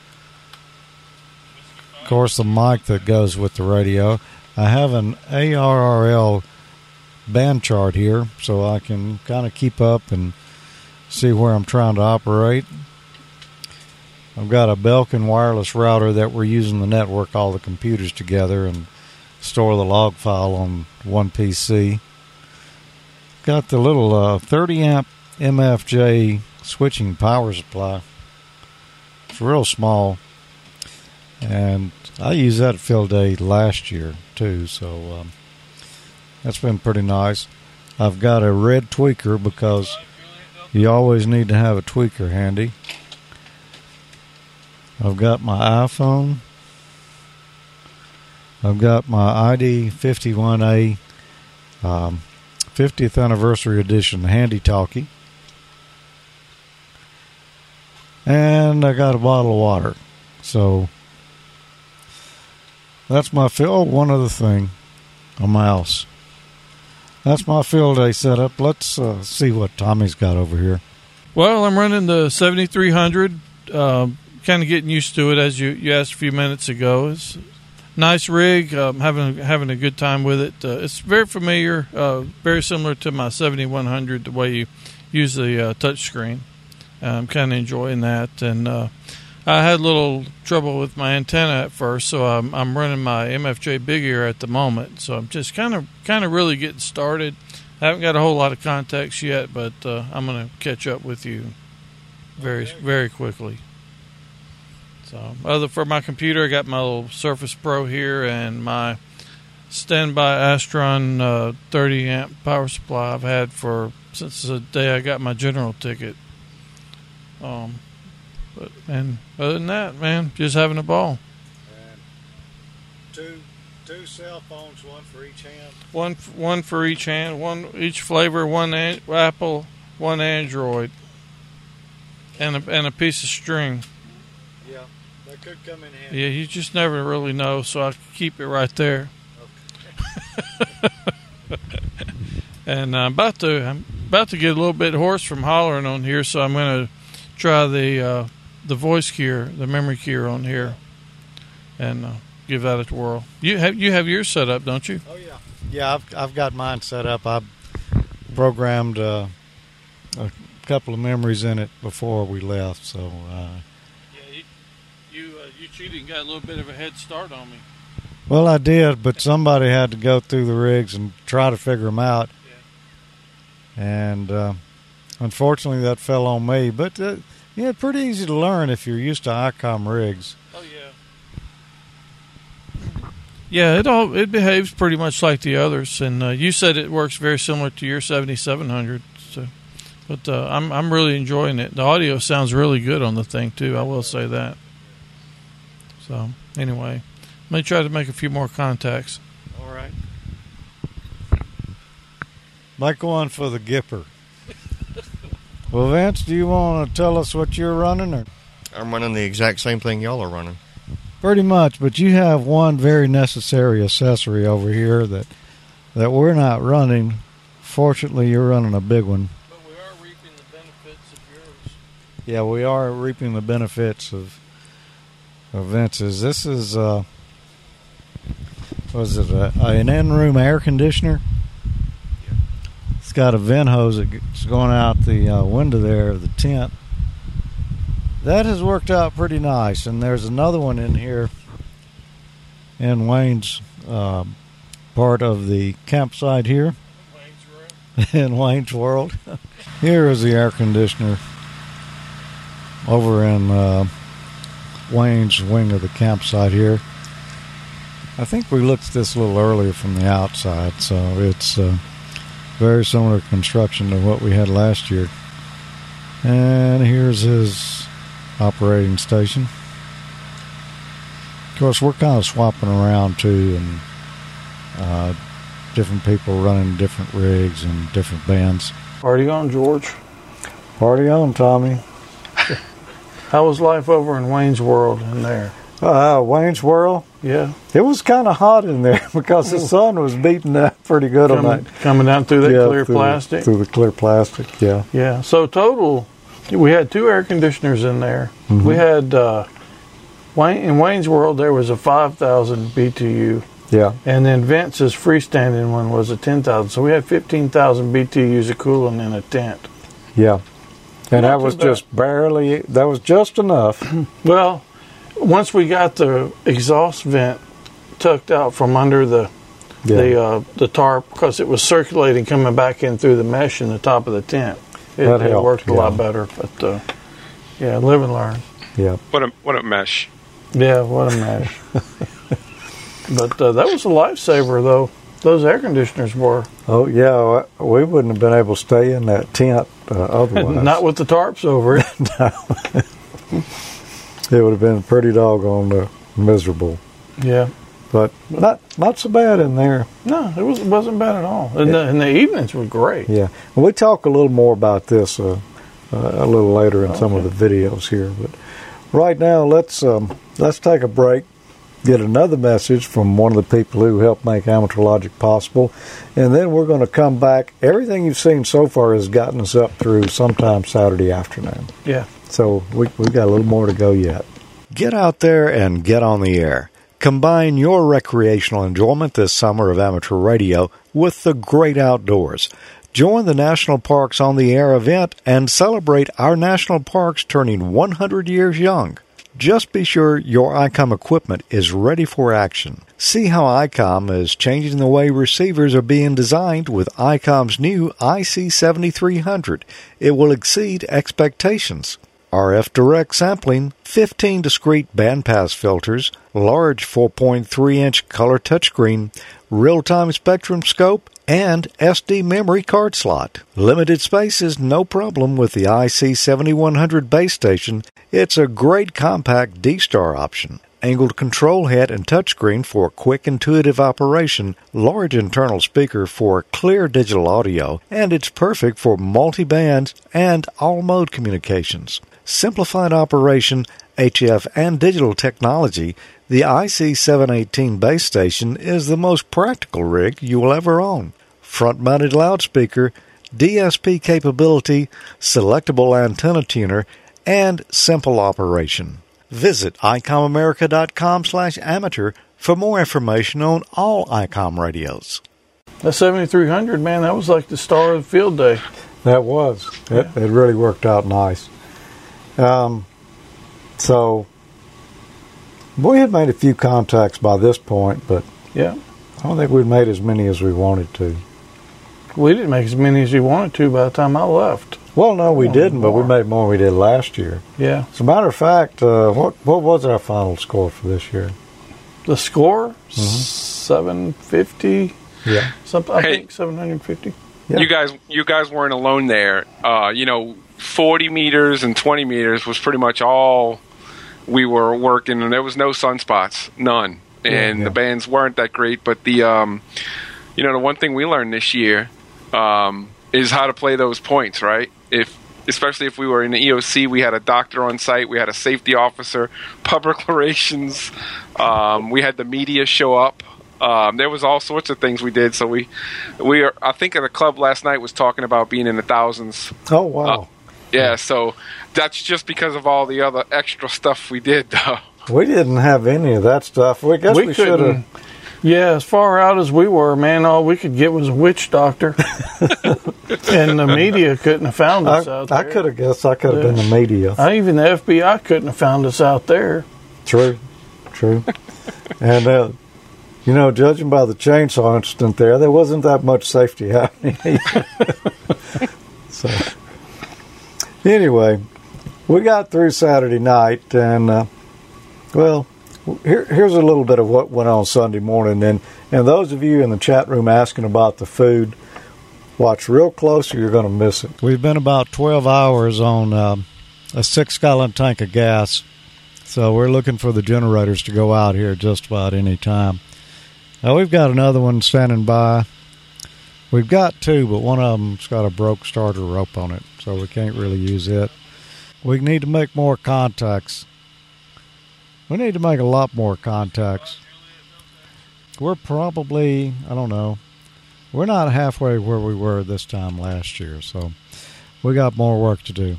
Of course, the mic that goes with the radio. I have an ARRL band chart here so I can kind of keep up and see where I'm trying to operate. I've got a Belkin wireless router that we're using to network all the computers together and store the log file on one PC. Got the little uh, 30 amp MFJ switching power supply. It's real small, and I used that field day last year too. So um, that's been pretty nice. I've got a red tweaker because you always need to have a tweaker handy. I've got my iPhone. I've got my ID 51A um, 50th anniversary edition handy talkie. And I got a bottle of water. So that's my field. Oh, one other thing a mouse. That's my field day setup. Let's uh, see what Tommy's got over here. Well, I'm running the 7300. Uh, kind of getting used to it, as you, you asked a few minutes ago. It's nice rig. Um, having having a good time with it. Uh, it's very familiar, uh, very similar to my 7100. The way you use the uh, touch screen. I'm kind of enjoying that, and uh, I had a little trouble with my antenna at first, so I'm, I'm running my MFJ Big Ear at the moment. So I'm just kind of kind of really getting started. I haven't got a whole lot of contacts yet, but uh, I'm going to catch up with you very very quickly. So, other for my computer, I got my little Surface Pro here and my standby Astron uh, 30 amp power supply I've had for since the day I got my general ticket. Um, but and other than that, man, just having a ball. And two two cell phones, one for each hand. One one for each hand, one each flavor, one an- Apple, one Android, and a, and a piece of string. Yeah, could come in handy. Yeah, you just never really know, so I keep it right there. Okay. [LAUGHS] and I'm about to I'm about to get a little bit hoarse from hollering on here, so I'm going to try the uh, the voice keyer, the memory keyer on here, and uh, give that a twirl. You have you have yours set up, don't you? Oh yeah. Yeah, I've I've got mine set up. I programmed uh, a couple of memories in it before we left, so. And got a little bit of a head start on me. Well, I did, but somebody had to go through the rigs and try to figure them out, Yeah. and uh, unfortunately, that fell on me. But uh, yeah, pretty easy to learn if you're used to ICOM rigs. Oh yeah. Yeah, it all it behaves pretty much like the others, and uh, you said it works very similar to your 7700. So, but uh, I'm I'm really enjoying it. The audio sounds really good on the thing too. I will say that. So anyway, let me try to make a few more contacts. All right. Might go on for the Gipper. well, Vince, do you want to tell us what you're running, or I'm running the exact same thing y'all are running. pretty much? But you have one very necessary accessory over here that that we're not running. Fortunately, you're running a big one. But we are reaping the benefits of yours. Yeah, we are reaping the benefits of of Vince's. This is uh, was it a, an in-room air conditioner? It's got a vent hose that's going out the uh, window there of the tent. That has worked out pretty nice, and there's another one in here in Wayne's uh, part of the campsite here [LAUGHS] in Wayne's World. [LAUGHS] here is the air conditioner over in uh, Wayne's wing of the campsite here. I think we looked at this a little earlier from the outside, so it's uh, very similar construction to what we had last year. And here's his operating station. Of course, we're kind of swapping around too, and uh, different people running different rigs and different bands. Party on, George. Party on, Tommy. How was life over in Wayne's World in there? Uh, Wayne's World. Yeah, It was kind of hot in there [LAUGHS] because the sun was beating up pretty good on coming, that. coming down through that Yeah, clear through plastic. through the clear plastic, yeah. Yeah. So total, we had two air conditioners in there. Mm-hmm. We had uh, Wayne in Wayne's World there was a five thousand BTU, Yeah. and then Vince's freestanding one was a ten thousand. So we had fifteen thousand BTUs of cooling in a tent. Yeah. And that was just barely, that was just enough. [CLEARS THROAT] Well, once we got the exhaust vent tucked out from under the Yeah. the uh, the tarp because it was circulating coming back in through the mesh in the top of the tent. it, That it helped, worked a lot better. But uh, yeah, live and learn. Yeah. What a what a mesh. Yeah, what a mesh. [LAUGHS] but uh, that was a lifesaver, though. Those air conditioners were Oh yeah, we wouldn't have been able to stay in that tent uh, otherwise. [LAUGHS] not with the tarps over it. [LAUGHS] it would have been pretty doggone uh, miserable. yeah, But not not so bad in there. no, it was it wasn't bad at all. And, the, and the evenings were great. Yeah, and we talk a little more about this uh, uh, a little later in some of the videos here. But right now, let's um, let's take a break. Get another message from one of the people who helped make Amateur Logic possible, and then we're going to come back. Everything you've seen so far has gotten us up through sometime Saturday afternoon. Yeah. So we, we've got a little more to go yet. Get out there and get on the air. Combine your recreational enjoyment this summer of amateur radio with the great outdoors. Join the National Parks on the Air event and celebrate our national parks turning 100 years young. Just be sure your ICOM equipment is ready for action. See how ICOM is changing the way receivers are being designed with ICOM's new IC7300. It will exceed expectations. RF direct sampling, 15 discrete bandpass filters, large 4.3 inch color touchscreen, real time spectrum scope, and SD memory card slot. Limited space is no problem with the IC7100 base station. It's a great compact D star option. Angled control head and touchscreen for quick intuitive operation, large internal speaker for clear digital audio, and it's perfect for multi-band and all-mode communications. Simplified operation, HF and digital technology, the IC718 base station is the most practical rig you will ever own. Front-mounted loudspeaker, DSP capability, selectable antenna tuner, and simple operation. Visit icomamerica.com slash amateur for more information on all ICOM radios. That 7300, man, that was like the star of the field day. That was. It, it really worked out nice. Um, so, we had made a few contacts by this point, but Yeah. I don't think we'd made as many as we wanted to. We didn't make as many as we wanted to by the time I left. Well, no, we didn't, but we made more than we did last year. Yeah. As a matter of fact, uh, what what was our final score for this year? The score, 750, Yeah. something, I Hey. think 750. Yeah. You guys, you guys weren't alone there. Uh, you know, 40 meters and 20 meters was pretty much all we were working, and there was no sunspots, none. And yeah. the bands weren't that great, but the, um, you know, the one thing we learned this year um, is how to play those points, right? If especially if we were in the EOC, we had a doctor on site, we had a safety officer, [LAUGHS] public relations, um, we had the media show up. Um, there was all sorts of things we did. So we, we are, I think at the club last night was talking about being in the thousands. Oh wow. Yeah, so that's just because of all the other extra stuff we did, [LAUGHS] though. we didn't have any of that stuff. We guess we, we should couldn't. have. Yeah, as far out as we were, man, all we could get was a witch doctor, [LAUGHS] and the media couldn't have found I, us out there. I could have guessed I could have been the media. I, even the FBI couldn't have found us out there. True, true. [LAUGHS] and uh, you know, judging by the chainsaw incident there, there wasn't that much safety happening. so, anyway, we got through Saturday night, and uh, well, here, here's a little bit of what went on Sunday morning. And and those of you in the chat room asking about the food, watch real close, or you're going to miss it. We've been about 12 hours on um, a six gallon tank of gas. So we're looking for the generators to go out here just about any time. Now we've got another one standing by. We've got two, but one of them's got a broke starter rope on it, so we can't really use it. We need to make more contacts. We need to make a lot more contacts. We're probably, I don't know, we're not halfway where we were this time last year, so we got more work to do.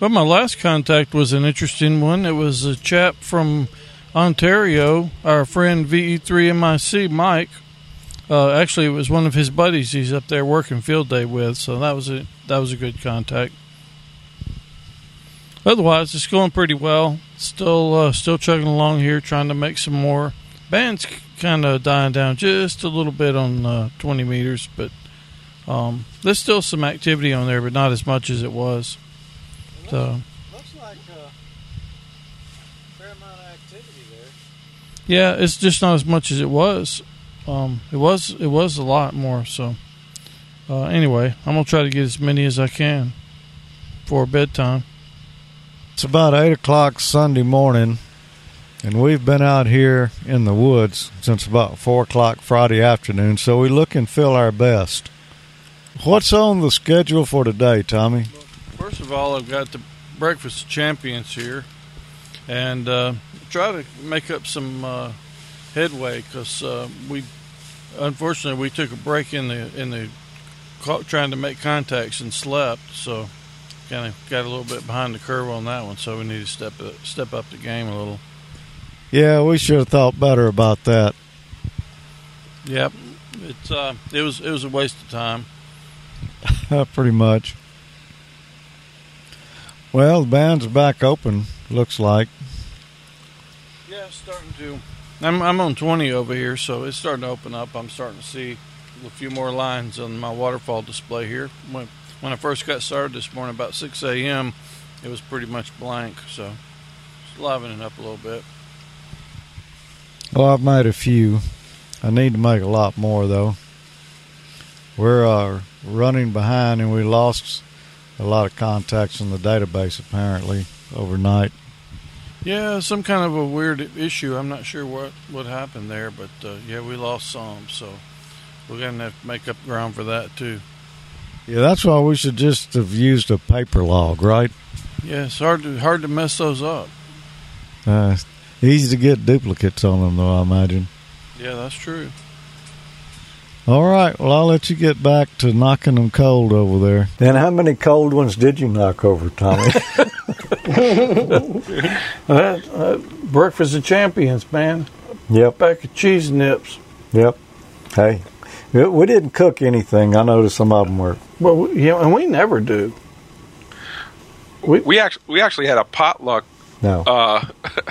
Well, my last contact was an interesting one. It was a chap from Ontario, our friend VE3MIC, Mike. Uh, actually, it was one of his buddies he's up there working field day with, so that was a that was a good contact. Otherwise, it's going pretty well. Still, uh, still chugging along here, trying to make some more. Band's kind of dying down just a little bit on uh, 20 meters, but Um, there's still some activity on there, but not as much as it was. So Looks like a fair amount of activity there. yeah, it's just not as much as it was. Um, it was it was a lot more. So uh, anyway, I'm gonna try to get as many as I can for bedtime. It's about 8 o'clock Sunday morning, and we've been out here in the woods since about 4 o'clock Friday afternoon, so we look and feel our best. What's on the schedule for today, Tommy? First of all, I've got the breakfast champions here, and uh, try to make up some uh, headway because uh, we, unfortunately, we took a break in the in the trying to make contacts and slept, so kind of got a little bit behind the curve on that one. So we need to step up, step up the game a little. Yeah, we should have thought better about that. Yep, it's uh, it was it was a waste of time. [LAUGHS] Pretty much. Well, the band's back open, looks like. Yeah, it's starting to. I'm I'm on 20 over here, so it's starting to open up. I'm starting to see a few more lines on my waterfall display here. When when I first got started this morning, about 6 a.m., it was pretty much blank. So it's livening up a little bit. Well, I've made a few. I need to make a lot more, though. We're uh, running behind, and we lost a lot of contacts in the database apparently overnight. Yeah, some kind of a weird issue. I'm not sure what what happened there, but uh, yeah, we lost some. So we're gonna have to make up ground for that too. Yeah, that's why we should just have used a paper log, right? Yeah, it's hard to hard to mess those up. Uh, easy to get duplicates on them, though, I imagine. Yeah, that's true. All right, well, I'll let you get back to knocking them cold over there. And how many cold ones did you knock over, Tommy? That, [LAUGHS] uh, breakfast of champions, man. yep, Back of cheese nips. yep. Hey, we we didn't cook anything. I noticed some of them were. Well, we, you know, and we never do. We actually we actually had a potluck No. uh,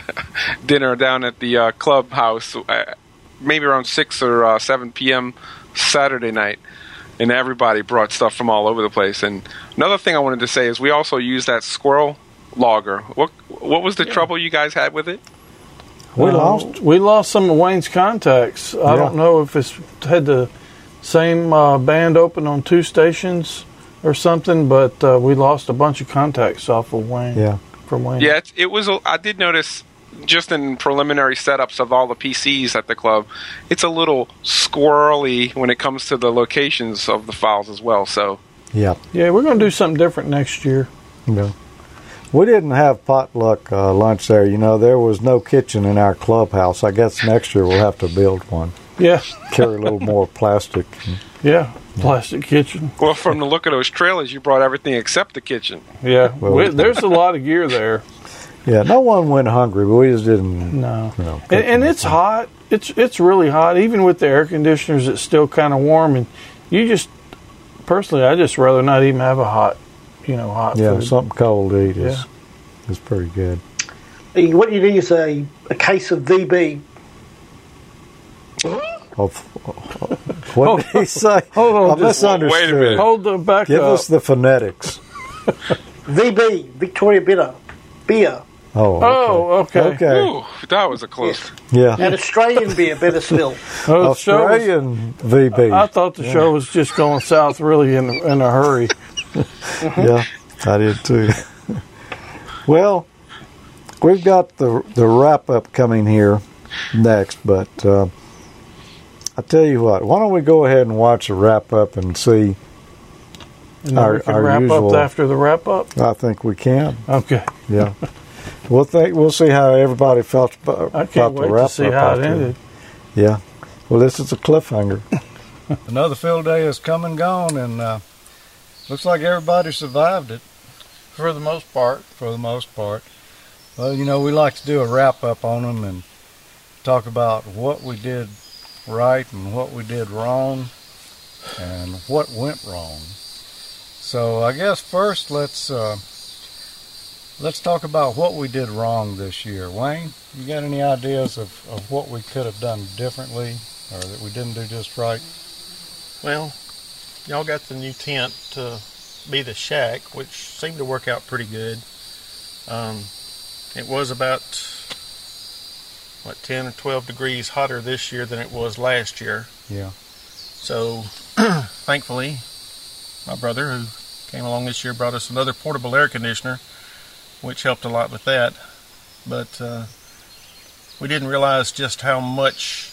[LAUGHS] dinner down at the uh, clubhouse, uh, maybe around six or uh, seven p.m. Saturday night, and everybody brought stuff from all over the place. And another thing I wanted to say is we also used that squirrel logger. What what was the trouble you guys had with it? we Uh, lost. We lost some of Wayne's contacts. I Yeah. don't know if it's had the same uh, band open on two stations or something, but uh, we lost a bunch of contacts off of Wayne. Yeah. From Wayne. Yeah, it, it was. a- I did notice just in preliminary setups of all the PCs at the club, it's a little squirrely when it comes to the locations of the files as well. So Yeah. Yeah, we're going to do something different next year. Yeah. We didn't have potluck uh, lunch there. You know, there was no kitchen in our clubhouse. I guess next year we'll have to build one. Yeah, Carry a little more plastic. yeah. Plastic kitchen. Well, from the look of those trailers, you brought everything except the kitchen. Yeah, Well- we, there's a lot of gear there. Yeah, no one went hungry, but we just didn't. No, You know, and, and it's hot. It's it's really hot. Even with the air conditioners, it's still kind of warm. And you just personally, I just rather not even have a hot, you know, hot Yeah, food. something cold to eat is Yeah. is pretty good. What you need is a, a case of VB. Oh, what did he [LAUGHS] say? hold on, I misunderstood. Wait a minute. Hold the back Give up. us the phonetics. [LAUGHS] VB, Victoria Bitter, beer. Oh, okay. Oh, okay. Okay. Ooh, that was a close. Yeah. And Australian beer, better still. Oh, the was- Australian VB. I thought the show was just going south really in in a hurry. [LAUGHS] yeah, I did too. well, we've got the the wrap up coming here next, but uh, I tell you what, why don't we go ahead and watch the wrap up and see? And Our- we can our wrap usual- up after the wrap up. I think we can. Okay, Yeah, [LAUGHS] we'll think we'll see how everybody felt about, I can't about the wait wrap to see up. how it after. ended. Yeah. Well, this is a cliffhanger. [LAUGHS] Another field day has come and gone, and uh, looks like everybody survived it. For the most part, for the most part. Well, you know, we like to do a wrap up on them and talk about what we did right and what we did wrong and what went wrong. So I guess first let's uh, let's talk about what we did wrong this year. Wayne, you got any ideas of, of what we could have done differently or that we didn't do just right? Well, y'all got the new tent to be the shack, which seemed to work out pretty good. Um, it was about what 10 or 12 degrees hotter this year than it was last year. Yeah. So, [CLEARS THROAT] thankfully, my brother who came along this year brought us another portable air conditioner, which helped a lot with that. But uh, we didn't realize just how much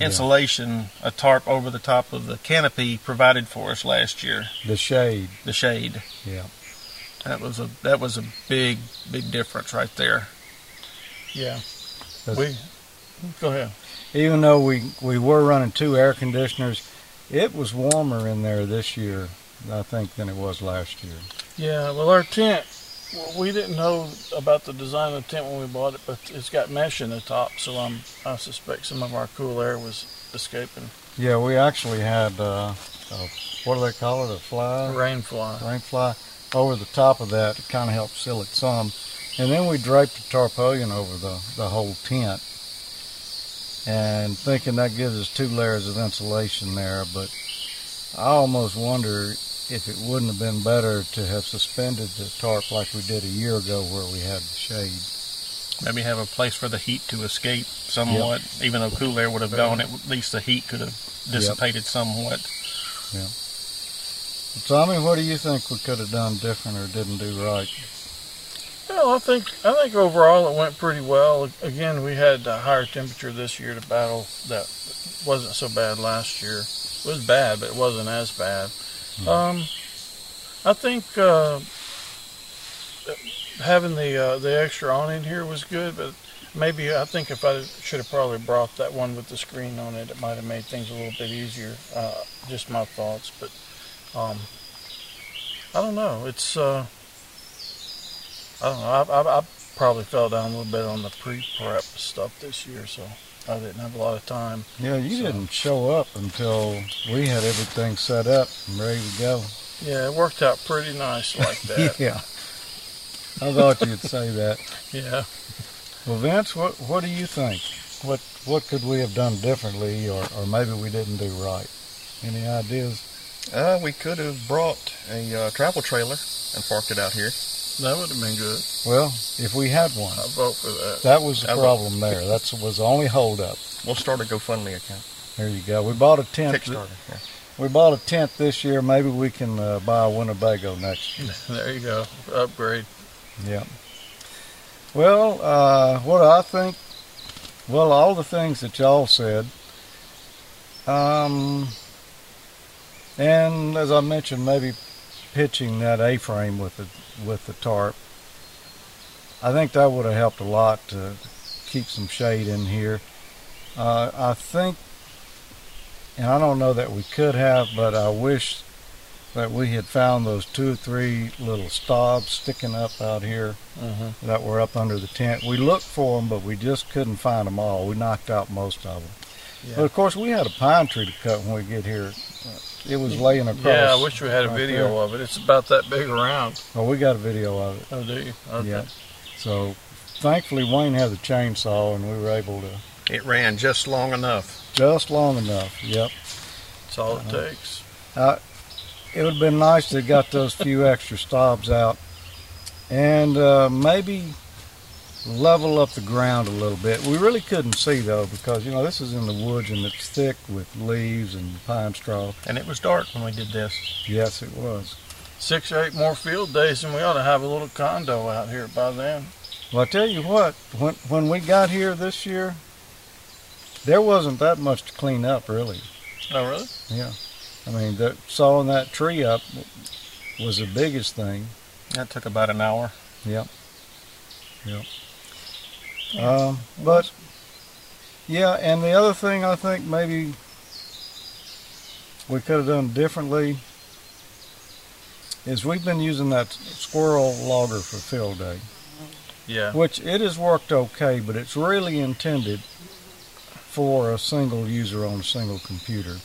insulation a tarp over the top of the canopy provided for us last year. The shade. The shade. Yeah. That was a that was a big big difference right there. Yeah. We go ahead. Even though we we were running two air conditioners, it was warmer in there this year, I think, than it was last year. Yeah, well, our tent, well, we didn't know about the design of the tent when we bought it, but it's got mesh in the top, so I'm, I suspect some of our cool air was escaping. Yeah, we actually had, uh, a, what do they call it, a fly? Rain fly. Rain fly over the top of that to kind of help seal it some. And then we draped a tarpaulin over the, the whole tent and thinking that gives us two layers of insulation there, but I almost wonder if it wouldn't have been better to have suspended the tarp like we did a year ago where we had the shade. Maybe have a place for the heat to escape somewhat. Yep. Even though cool air would have gone, at least the heat could have dissipated yep. somewhat. Yeah. Tommy, what do you think we could have done different or didn't do right? Well, I think I think overall it went pretty well. Again, we had a higher temperature this year to battle that wasn't so bad last year. It was bad, but it wasn't as bad. Mm. Um, I think uh, having the uh, the extra awning here was good, but maybe I think if I should have probably brought that one with the screen on it, it might have made things a little bit easier. Uh, just my thoughts, but um, I don't know. It's uh, I don't know. I, I, I probably fell down a little bit on the pre-prep stuff this year, so I didn't have a lot of time. Yeah, you so. didn't show up until we had everything set up and ready to go. Yeah, it worked out pretty nice like [LAUGHS] that. yeah. I thought you'd say that. Yeah. Well, Vince, what what do you think? What what could we have done differently, or, or maybe we didn't do right? Any ideas? Uh, we could have brought a uh, travel trailer and parked it out here. That would have been good. Well, if we had one, I vote for that. That was the I problem vote. there. That was the only holdup. We'll start a GoFundMe account. There you go. We bought a tent. Kickstarter. Yeah. We bought a tent this year. Maybe we can uh, buy a Winnebago next year. [LAUGHS] There you go. Upgrade. Yeah. Well, uh, what I think, well, all the things that y'all said. Um, and as I mentioned, maybe pitching that A-frame with the with the tarp. I think that would have helped a lot to keep some shade in here. Uh, I think, and I don't know that we could have, but I wish that we had found those two or three little stobs sticking up out here uh-huh. that were up under the tent. We looked for them, but we just couldn't find them all. We knocked out most of them. Yeah. But of course, we had a pine tree to cut when we get here. It was laying across. Yeah, I wish we had a right video there. of it. It's about that big around. Oh, we got a video of it. Oh, do you? Okay. Yeah. So, thankfully, Wayne had the chainsaw, and we were able to. It ran just long enough. Just long enough. Yep. That's all it uh, takes. Uh, it would have been nice to have got those few extra stobs out, and uh, maybe level up the ground a little bit. We really couldn't see though because you know this is in the woods and it's thick with leaves and pine straw. And it was dark when we did this. Yes, it was. Six or eight more field days and we ought to have a little condo out here by then. Well, I tell you what, when when we got here this year, there wasn't that much to clean up really. Oh, really? Yeah. I mean, the, sawing that tree up was the biggest thing. That took about an hour. Yep. Yep. Um, but yeah, and the other thing I think maybe we could have done differently is we've been using that squirrel logger for field day. Yeah. Which it has worked okay, but it's really intended for a single user on a single computer.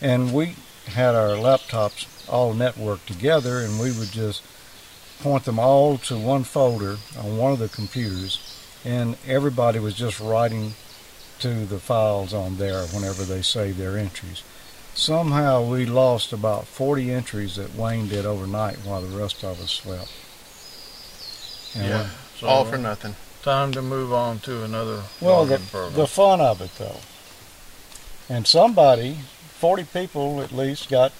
And we had our laptops all networked together and we would just point them all to one folder on one of the computers and everybody was just writing to the files on there whenever they saved their entries. somehow we lost about 40 entries that Wayne did overnight while the rest of us slept. And Yeah. So, All for nothing. Time to move on to another Well, the, program. the fun of it, though. And somebody, 40 people at least, got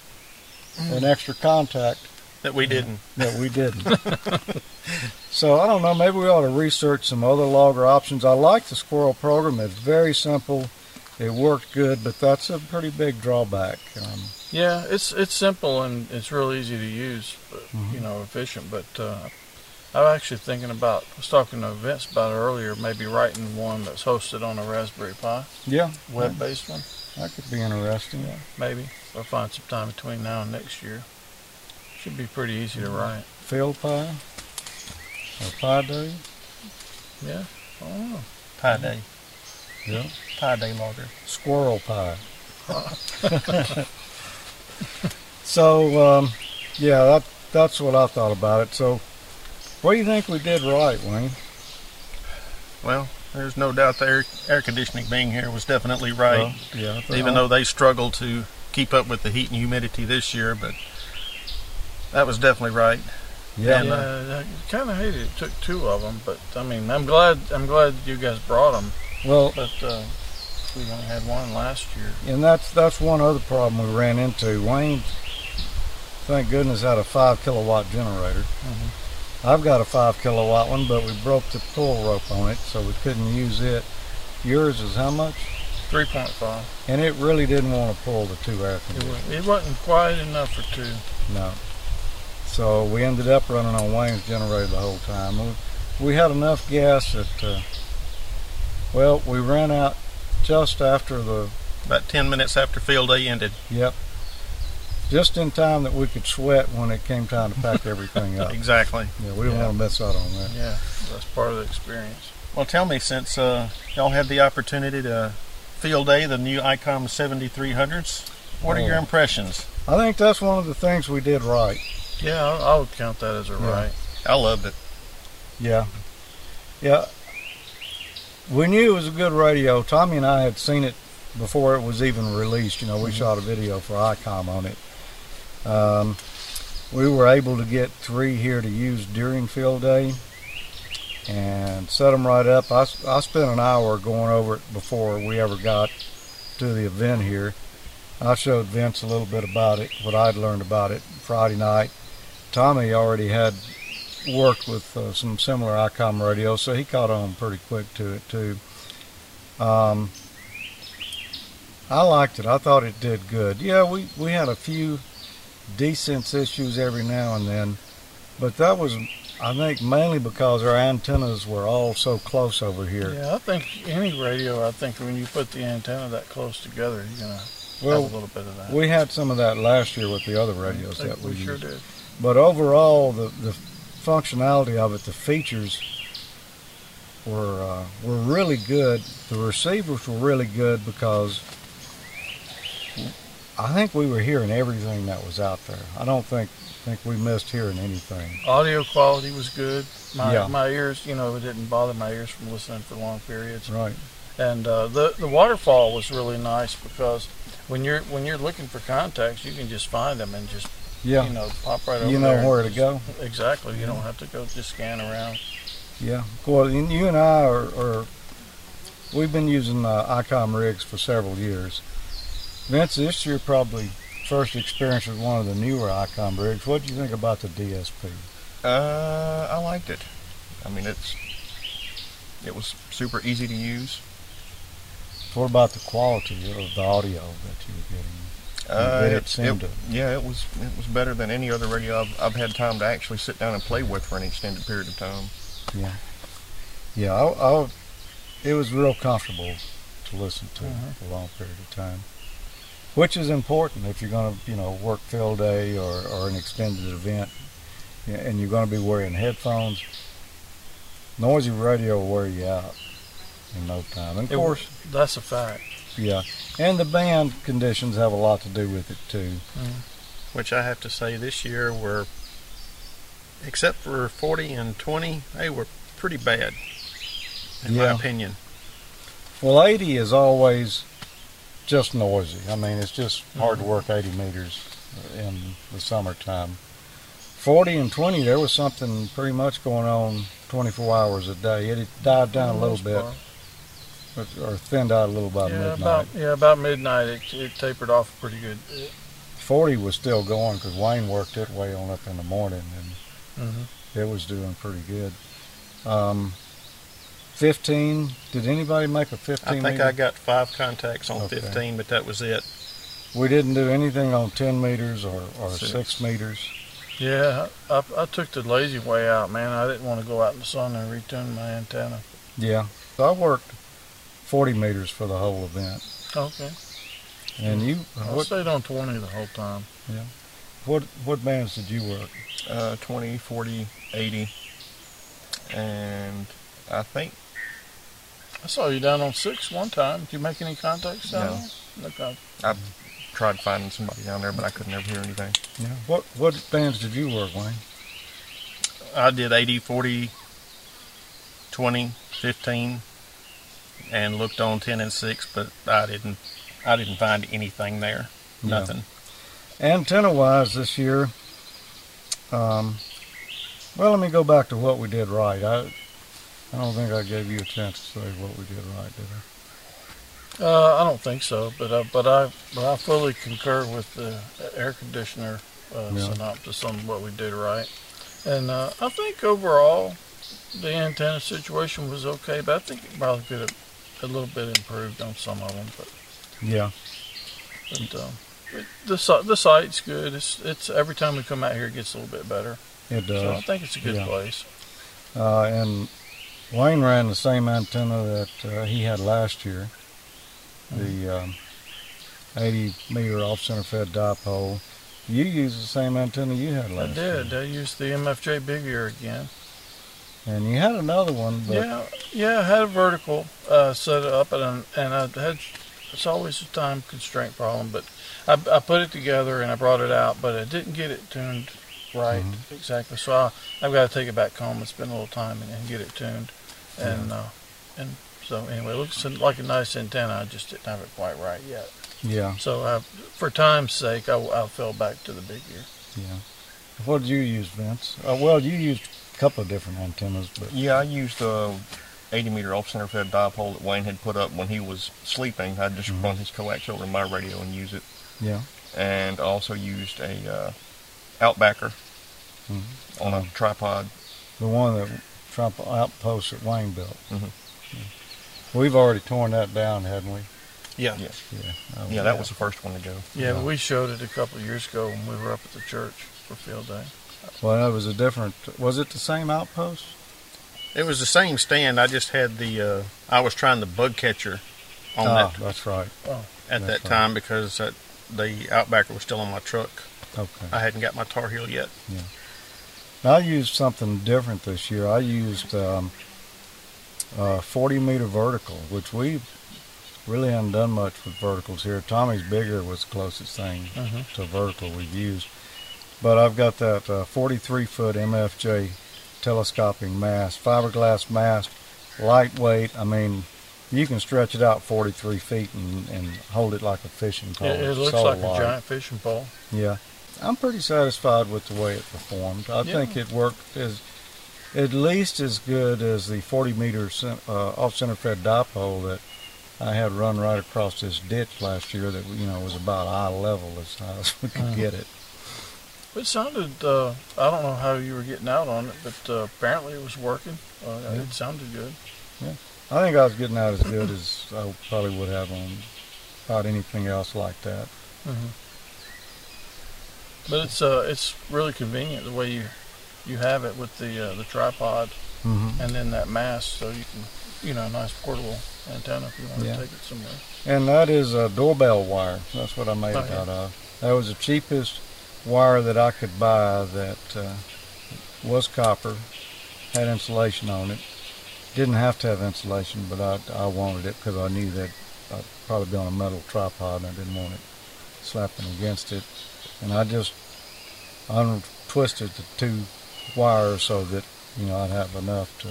an extra contact That we didn't. that we didn't. [LAUGHS] so I don't know. Maybe we ought to research some other logger options. I like the squirrel program. It's very simple. It worked good, but that's a pretty big drawback. Um, Yeah, it's it's simple and it's real easy to use, but, Mm-hmm. you know, efficient. But uh, I was actually thinking about, I was talking to Vince about it earlier, maybe writing one that's hosted on a Raspberry Pi, yeah, web-based one, that could be interesting. maybe. I'll find some time between now and next year. Should be pretty easy Mm-hmm. to write. Field pie or pie day. Yeah. Oh, Pie day. Yeah. Pie day logger. Squirrel pie. [LAUGHS] so, um, yeah, that that's what I thought about it. So, what do you think we did right, Wayne? Well, there's no doubt the air, air conditioning being here was definitely right. Well, yeah. even though they struggled to keep up with the heat and humidity this year, but that was definitely right. Yeah, And, uh, I kind of hated it. Took two of them, but I mean, I'm glad. I'm glad you guys brought them. well, But uh, we only had one last year. and that's that's one other problem we ran into. Wayne, thank goodness, had a five kilowatt generator. I've got a five kilowatt one, but we broke the pull rope on it, so we couldn't use it. Yours is how much? Three point five. And it really didn't want to pull the two air It, conditioners. wa- it wasn't quite enough for two. No. So we ended up running on Wayne's generator the whole time. We, we had enough gas that, uh, well, we ran out just after the, About 10 minutes after field day ended. yep, just in time that we could sweat when it came time to pack [LAUGHS] everything up. Exactly. Yeah, we didn't Yeah. want to miss out on that. Yeah, that's part of the experience. Well, tell me, since uh, y'all had the opportunity to field day the new ICOM 7300s, what are your Oh. impressions? I think that's one of the things we did right. Yeah, I, I would count that as a Yeah. right. I loved it. Yeah. Yeah. We knew it was a good radio. Tommy and I had seen it before it was even released. You know, we shot a video for ICOM on it. Um, we were able to get three here to use during field day and set them right up. I, I spent an hour going over it before we ever got to the event here. I showed Vince a little bit about it, what I'd learned about it Friday night. Tommy already had worked with uh, some similar ICOM radios, so he caught on pretty quick to it too. Um, I liked it. I thought it did good. Yeah, we, we had a few decent issues every now and then, but that was, I think, mainly because our antennas were all so close over here. Yeah, I think any radio, I think when you put the antenna that close together, you're going to Well, have a little bit of that. we had some of that last year with the other radios that we, we sure used. did. But overall, the, the functionality of it, the features were uh, were really good. The receivers were really good because I think we were hearing everything that was out there. I don't think think we missed hearing anything. Audio quality was good. My Yeah. my ears, you know, it didn't bother my ears from listening for long periods. Right. And uh, the the waterfall was really nice because when you're when you're looking for contacts, you can just find them and just Yeah. you know pop right over You know and where to just- go. Exactly. You don't have to go just scan around. Yeah. Well, you you and I are, are we've been using uh, ICOM rigs for several years. Vince, this year probably first experience with one of the newer ICOM rigs. What do you think about the DSP? Uh, I liked it. I mean, it's it was super easy to use. What about the quality of the audio that you were getting? Uh, it it, seem it- to- yeah, it was it was better than any other radio I've, I've had time to actually sit down and play with for an extended period of time. Yeah. Yeah, I, I, it was real comfortable to listen to Mhm. for a long period of time. Which is important if you're going to, you know, work field day or, or an extended event and you're going to be wearing headphones. Noisy radio will wear you out in no time. And of course, That's a fact. Yeah. And the band conditions have a lot to do with it too. Hmm. Which I have to say this year were, except for 40 and 20, they were pretty bad, in my opinion. Well, 80 is always just noisy. I mean, it's just hmm. hard to work 80 meters in the summertime. 40 and 20, there was something pretty much going on 24 hours a day. It died down a little bit, part. Or, or thinned out a little by yeah, midnight. about yeah, about midnight it, it tapered off pretty good. 40 was still going because Wayne worked it way on up in the morning, and hmm it was doing pretty good. Um, 15, did anybody make a 15 I think meter? I got five contacts on Okay. 15, but that was it. We didn't do anything on 10 meters or, or Six. 6 meters. Yeah, I, I took the lazy way out, man. I didn't want to go out in the sun and retune my antenna. Yeah. So I worked 40 meters for the whole event. Okay, And you, I what, stayed on twenty the whole time. Yeah. What, what bands did you work? Uh, 20, 40, 80. And I think I saw you down on six one time. Did you make any contacts down No. there? Okay. I tried finding somebody down there, but I could never hear anything. Yeah. What, what bands did you work, Wayne? I did 80, 40, 20, 15, and looked on 10 and 6, but I didn't. I didn't find anything there. Yeah. Nothing. Antenna wise this year, um, well, let me go back to what we did right. I, I don't think I gave you a chance to say what we did right, did I? Uh, I don't think so, but I, but I but I fully concur with the air conditioner uh, Yeah. synopsis on what we did right, and uh, I think overall the antenna situation was okay, but I think it probably could have a little bit improved on some of them. But Yeah. but um, it, the the site's good. It's it's every time we come out here, it gets a little bit better. It So I think it's a good Yeah. place. Uh, and Wayne ran the same antenna that uh, he had last year, the um, 80 meter off center fed dipole. You used the same antenna you had last year. I did. year. I used the MFJ Big Ear again. And you had another one, but Yeah, yeah, I had a vertical uh, set up, and and I had it's always a time constraint problem, but I, I put it together and I brought it out, but I didn't get it tuned right Mm-hmm. exactly. So I, I've got to take it back home and spend a little time and, and get it tuned, and uh, and so anyway, it looks like a nice antenna. I just didn't have it quite right yet. yeah, So I, for time's sake, I, I fell back to the big ear. yeah. What did you use, Vince? Uh, well, you used couple of different antennas, but Yeah, I used a 80 meter off center fed dipole that Wayne had put up when he was sleeping. I'd just run his coax over to my radio and use it. yeah, And I also used a uh, Outbacker Mhm. on a tripod. the one that Trump outpost that Wayne built. Mhm. We've already torn that down, hadn't we? Yeah. Yeah, Yeah. Oh, yeah, that was the first one to go. Yeah, Yeah. we showed it a couple of years ago when we were up at the church for field day. Well, that was a different. Was it the same outpost? It was the same stand. I just had the. Uh, I was trying the bug catcher on ah, that that's right. at that's that right. time because that, the Outbacker was still on my truck. Okay. I hadn't got my Tar Heel yet. Yeah. I used something different this year. I used um, uh, 40 meter vertical, which we really haven't done much with verticals here. Tommy's bigger was the closest thing Mhm. to vertical we've used. But I've got that uh, 43 foot MFJ telescoping mast, fiberglass mast, lightweight. I mean, you can stretch it out 43 feet and, and hold it like a fishing pole. It, it looks so like light. a giant fishing pole. Yeah, I'm pretty satisfied with the way it performed. I Yeah. think it worked as at least as good as the 40 meter uh, off center fed dipole that I had run right across this ditch last year. That you know was about eye level as high as we could Mhm. get it. It sounded, uh, I don't know how you were getting out on it, but uh, apparently it was working. Uh, Yeah. It sounded good. Yeah, I think I was getting out as good as I probably would have on about anything else like that. hmm But it's uh, it's really convenient the way you you have it with the uh, the tripod Mm-hmm. and then that mast, so you can, you know, a nice portable antenna if you want Yeah. to take it somewhere. And that is a doorbell wire. That's what I made it out of. That was the cheapest wire that I could buy that uh, was copper, had insulation on it. Didn't have to have insulation, but I, I wanted it because I knew that I'd probably be on a metal tripod and I didn't want it slapping against it. And I just untwisted the two wires so that, you know, I'd have enough to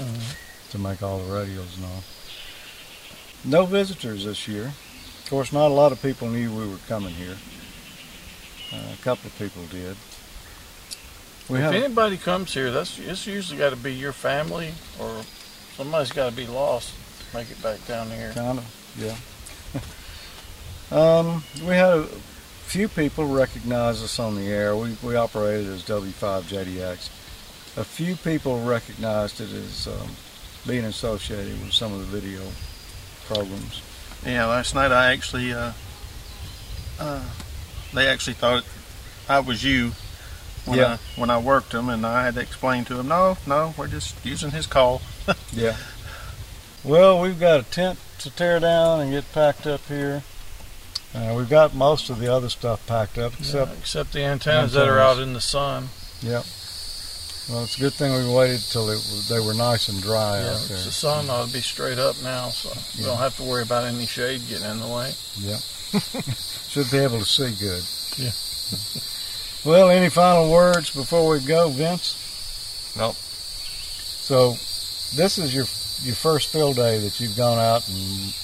Mhm. to make all the radios and all. No visitors this year. Of course, not a lot of people knew we were coming here. Uh, a couple of people did. We if have anybody comes here, that's it's usually got to be your family or somebody's got to be lost to make it back down here. kind of, yeah. [LAUGHS] um, we had a few people recognize us on the air. We we operated as W5JDX. A few people recognized it as um, being associated with some of the video programs. Yeah, last night I actually, uh, uh, they actually thought I was you when Yeah. I when I worked them, and I had to explain to them, no, no, we're just using his call. [LAUGHS] Yeah. Well, we've got a tent to tear down and get packed up here. Uh, we've got most of the other stuff packed up, except Yeah, except the antennas, that are out in the sun. Yep. Well, it's a good thing we waited till it was, they were nice and dry Yeah, out it's there. the sun ought to be straight up now, so you Yeah. don't have to worry about any shade getting in the way. Yep. [LAUGHS] Should be able to see good. Yeah. [LAUGHS] Well, any final words before we go, Vince? Nope. So, this is your your first field day that you've gone out and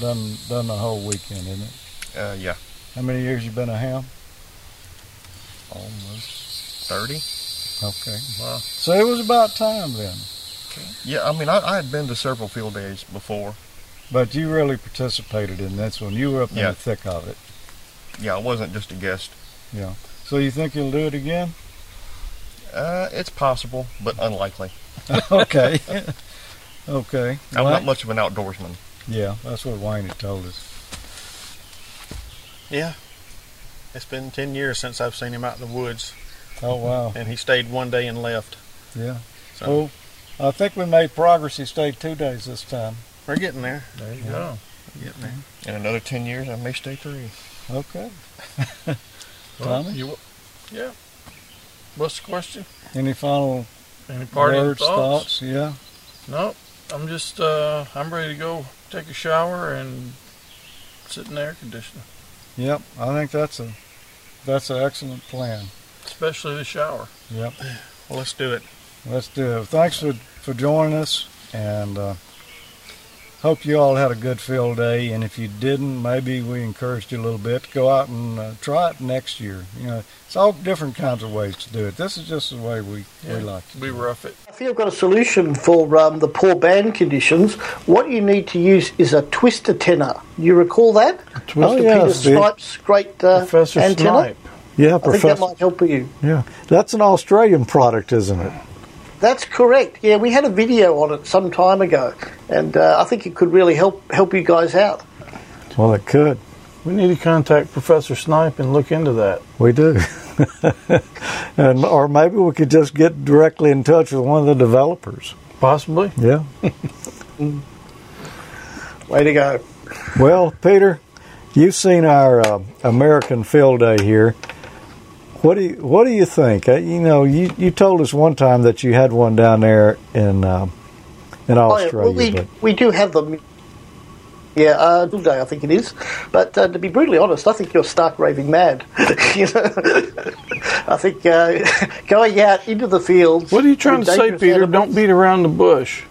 done done the whole weekend, isn't it? Uh, yeah, How many years you been a ham? almost thirty. Okay. Wow. So it was about time then. Yeah, I mean, I, I had been to several field days before. But you really participated in this one. You were up in the thick of it. Yeah, I wasn't just a guest. Yeah. So you think you'll do it again? Uh, it's possible, but unlikely. [LAUGHS] okay. okay. I'm Well, not much of an outdoorsman. Yeah, that's what Wayne had told us. Yeah, it's been ten years since I've seen him out in the woods, Oh wow. and he stayed one day and left. Yeah. So Well, I think we made progress. He stayed two days this time. We're getting there. There you go. We're getting there. In another ten years, I may stay three. Okay. [LAUGHS] Well, Tommy? you, yeah. What's the question? Any final Any parting words, thoughts? thoughts? Yeah. Nope. I'm just uh, I'm ready to go take a shower and sit in the air conditioner, Yep. I think that's a that's an excellent plan. especially the shower. Yep. Well, let's do it. Let's do it. Thanks for for joining us, and uh, hope you all had a good field day. And if you didn't, maybe we encouraged you a little bit to go out and uh, try it next year. You know, it's all different kinds of ways to do it. This is just the way we Yeah. we like to We do it. rough it. I feel I've got a solution for um, the poor band conditions. What you need to use is a twister tenor. You recall that? Oh, Mr. yeah, Peter Steve. Snipe's great uh, Professor antenna. Snipe. Yeah, I think that might help you. Yeah, that's an Australian product, isn't it? That's correct. Yeah, we had a video on it some time ago, and uh, I think it could really help help you guys out. Well, it could. We need to contact Professor Snipe and look into that. We do. [LAUGHS] and or maybe we could just get directly in touch with one of the developers. Possibly. Yeah. [LAUGHS] Way to go. Well, Peter, you've seen our uh, American Field Day here. What do you What do you think? Uh, you know, you, you told us one time that you had one down there in uh, in Oh, yeah, Australia, well, we, but we do have them. Yeah, uh, I think it is. But uh, to be brutally honest, I think you're stark raving mad. [LAUGHS] you know, [LAUGHS] I think uh, [LAUGHS] going out into the fields. What are you trying to say, Peter? animals, Don't beat around the bush.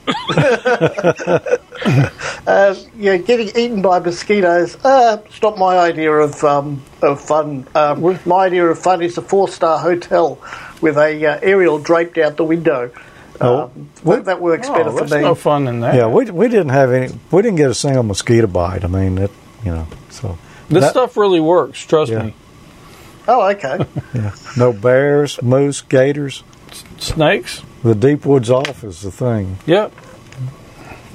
Uh, yeah, getting eaten by mosquitoes. Uh, it's not my idea of um, of fun. Um, my idea of fun is a four star hotel with a uh, aerial draped out the window. Oh, Um, that, that works better Oh, for that's me. no fun in that. yeah, we we didn't have any. We didn't get a single mosquito bite. I mean, it you know, so This that- stuff really works. Trust Yeah. me. Oh, okay. [LAUGHS] yeah. no bears, moose, gators. Snakes. The deep woods off is the thing. Yep.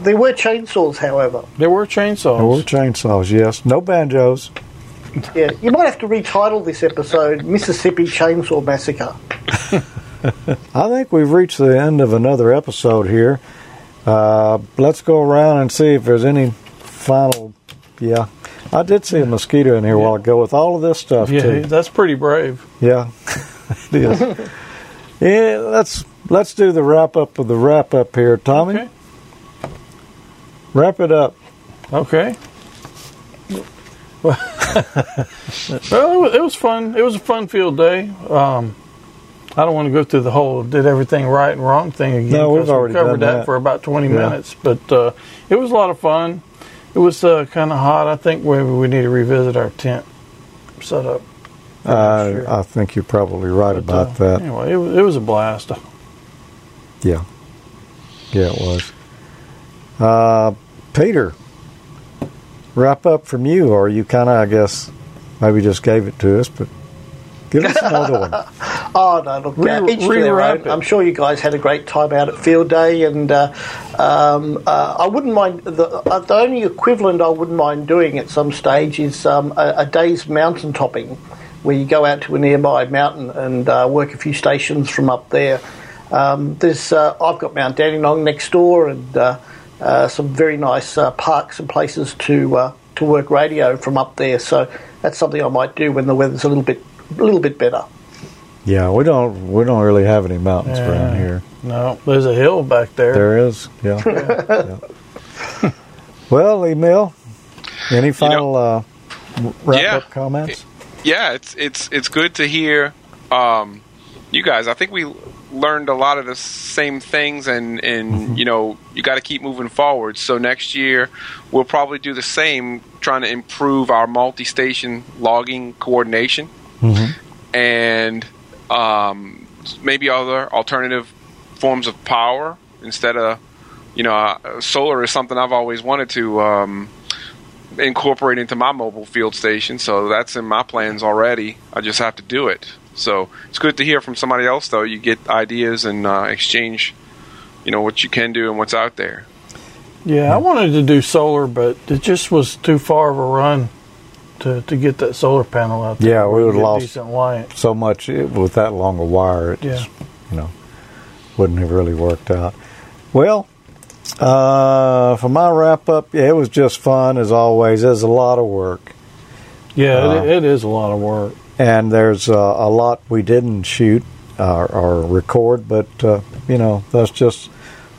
there were chainsaws, however. There were chainsaws. There were chainsaws, yes. No banjos. Yeah, you might have to retitle this episode "Mississippi Chainsaw Massacre." [LAUGHS] I think we've reached the end of another episode here. Uh, let's go around and see if there's any final. Yeah, I did see a mosquito in here a while ago with all of this stuff Yeah, too. that's pretty brave. Yeah, [LAUGHS] it is. yeah, let's let's do the wrap up of the wrap up here, Tommy. Okay. Wrap it up. Okay. [LAUGHS] well, it was, it was fun. It was a fun field day. Um, I don't want to go through the whole did everything right and wrong thing again. No, we've already we covered that, that. for about 20 Yeah. minutes. But uh, it was a lot of fun. It was uh, kind of hot. I think maybe we need to revisit our tent setup. Uh, sure. I think you're probably right But, about uh, that. Anyway, it was, it was a blast. Yeah. Yeah, it was. Uh, Peter, wrap up from you, or you kind of, I guess, maybe just gave it to us, but give us another one. [LAUGHS] Oh no! Look, Re- uh, each to their own. I'm sure you guys had a great time out at Field Day, and uh, um, uh, I wouldn't mind. The, uh, the only equivalent I wouldn't mind doing at some stage is um, a, a day's mountain topping, where you go out to a nearby mountain and uh, work a few stations from up there. Um, there's uh, I've got Mount Dandenong next door, and uh, uh, some very nice uh, parks and places to uh, to work radio from up there. So that's something I might do when the weather's a little bit a little bit better. Yeah, we don't we don't really have any mountains around here. No, there's a hill back there. There is, yeah. [LAUGHS] Yeah. Well, Emil, any final uh, wrap Yeah. up comments? yeah, it's it's it's good to hear um, you guys. I think we learned a lot of the same things, and and you know you got to keep moving forward. So next year we'll probably do the same, trying to improve our multi-station logging coordination and um, maybe other alternative forms of power instead of you know uh, solar is something I've always wanted to. Um, incorporate into my mobile field station. So that's in my plans already. I just have to do it. So it's good to hear from somebody else, though. You get ideas and uh, exchange, you know, what you can do and what's out there. Yeah, I wanted to do solar, but it just was too far of a run to, to get that solar panel out there. Yeah, we would've get lost-. So much it, with that long a wire, it Yeah. just, you know, wouldn't have really worked out. Well, uh, for my wrap up, yeah, it was just fun as always. There's a lot of work. Yeah, Uh, it, it is a lot of work. and there's uh, a lot we didn't shoot uh, or record, but uh, you know that's just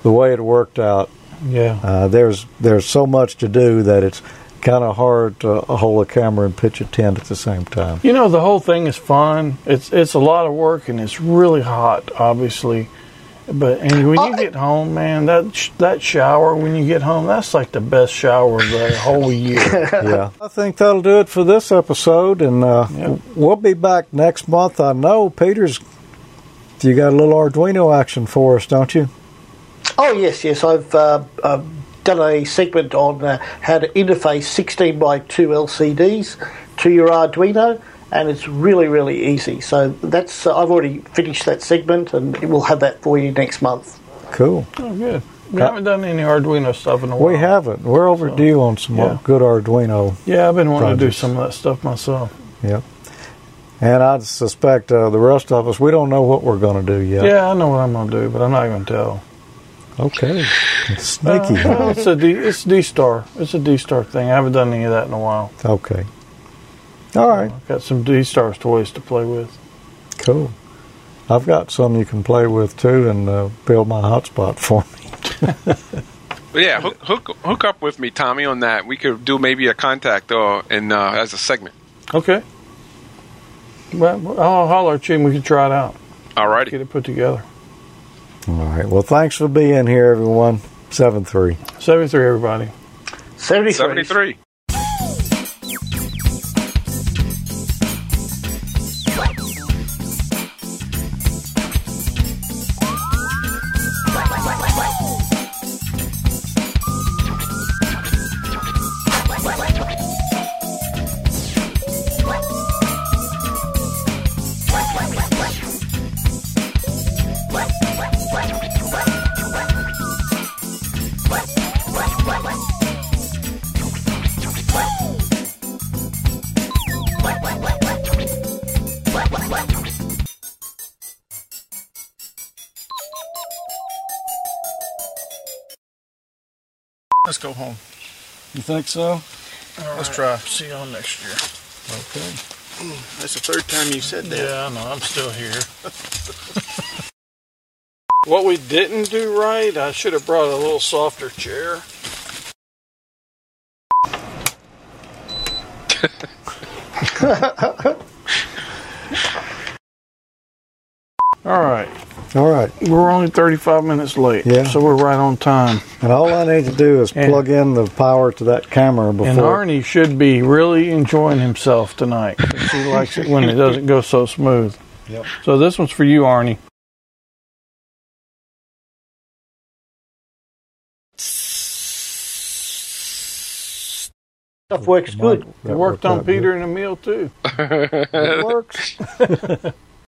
the way it worked out. Yeah. Uh, there's there's so much to do that it's kind of hard to hold a camera and pitch a tent at the same time. You know, the whole thing is fun. It's it's a lot of work and it's really hot, obviously. But and when you get home, man, that sh- that shower when you get home, that's like the best shower of the whole year. [LAUGHS] yeah, I think that'll do it for this episode, and uh, we'll be back next month. I know Peter's. You got a little Arduino action for us, don't you? Oh yes, yes. I've uh, uh, done a segment on uh, how to interface 16 by 2 LCDs to your Arduino, and it's really, really easy. So that's uh, I've already finished that segment, and we'll have that for you next month. Cool. oh, good. We haven't done any Arduino stuff in a while. We haven't. We're overdue on some yeah. good Arduino. Yeah, I've been wanting to do some of that stuff myself. Yep. And I suspect uh, the rest of us, we don't know what we're going to do yet. Yeah, I know what I'm going to do, but I'm not going to tell. Okay. It's sneaky. Uh, well, it's a D, it's D star. It's a D star thing. I haven't done any of that in a while. okay. All right. I've got some D stars toys to play with. Cool. I've got some you can play with too and uh, build my hotspot [LAUGHS] for me. But yeah, hook, hook hook up with me, Tommy, on that. We could do maybe a contact or in uh, as a segment. Okay. Well, I'll holler at you and we can try it out. Alrighty. Get it put together. All right. Well, thanks for being here, everyone. 7 3. 73, everybody. 73. 73. You think so? Let's try. See y'all next year. Okay. Hmm, that's the third time you said that. Yeah, I know. I'm still here. [LAUGHS] what we didn't do right, I should have brought a little softer chair. [LAUGHS] All right. All right. We're only 35 minutes late, Yeah. so we're right on time. And all I need to do is And- plug in the power to that camera before. And Arnie should be really enjoying himself tonight. He likes it when it doesn't go so smooth. Yep. So this one's for you, Arnie. Stuff works good. It worked on Peter and Emil too. [LAUGHS] It works. [LAUGHS]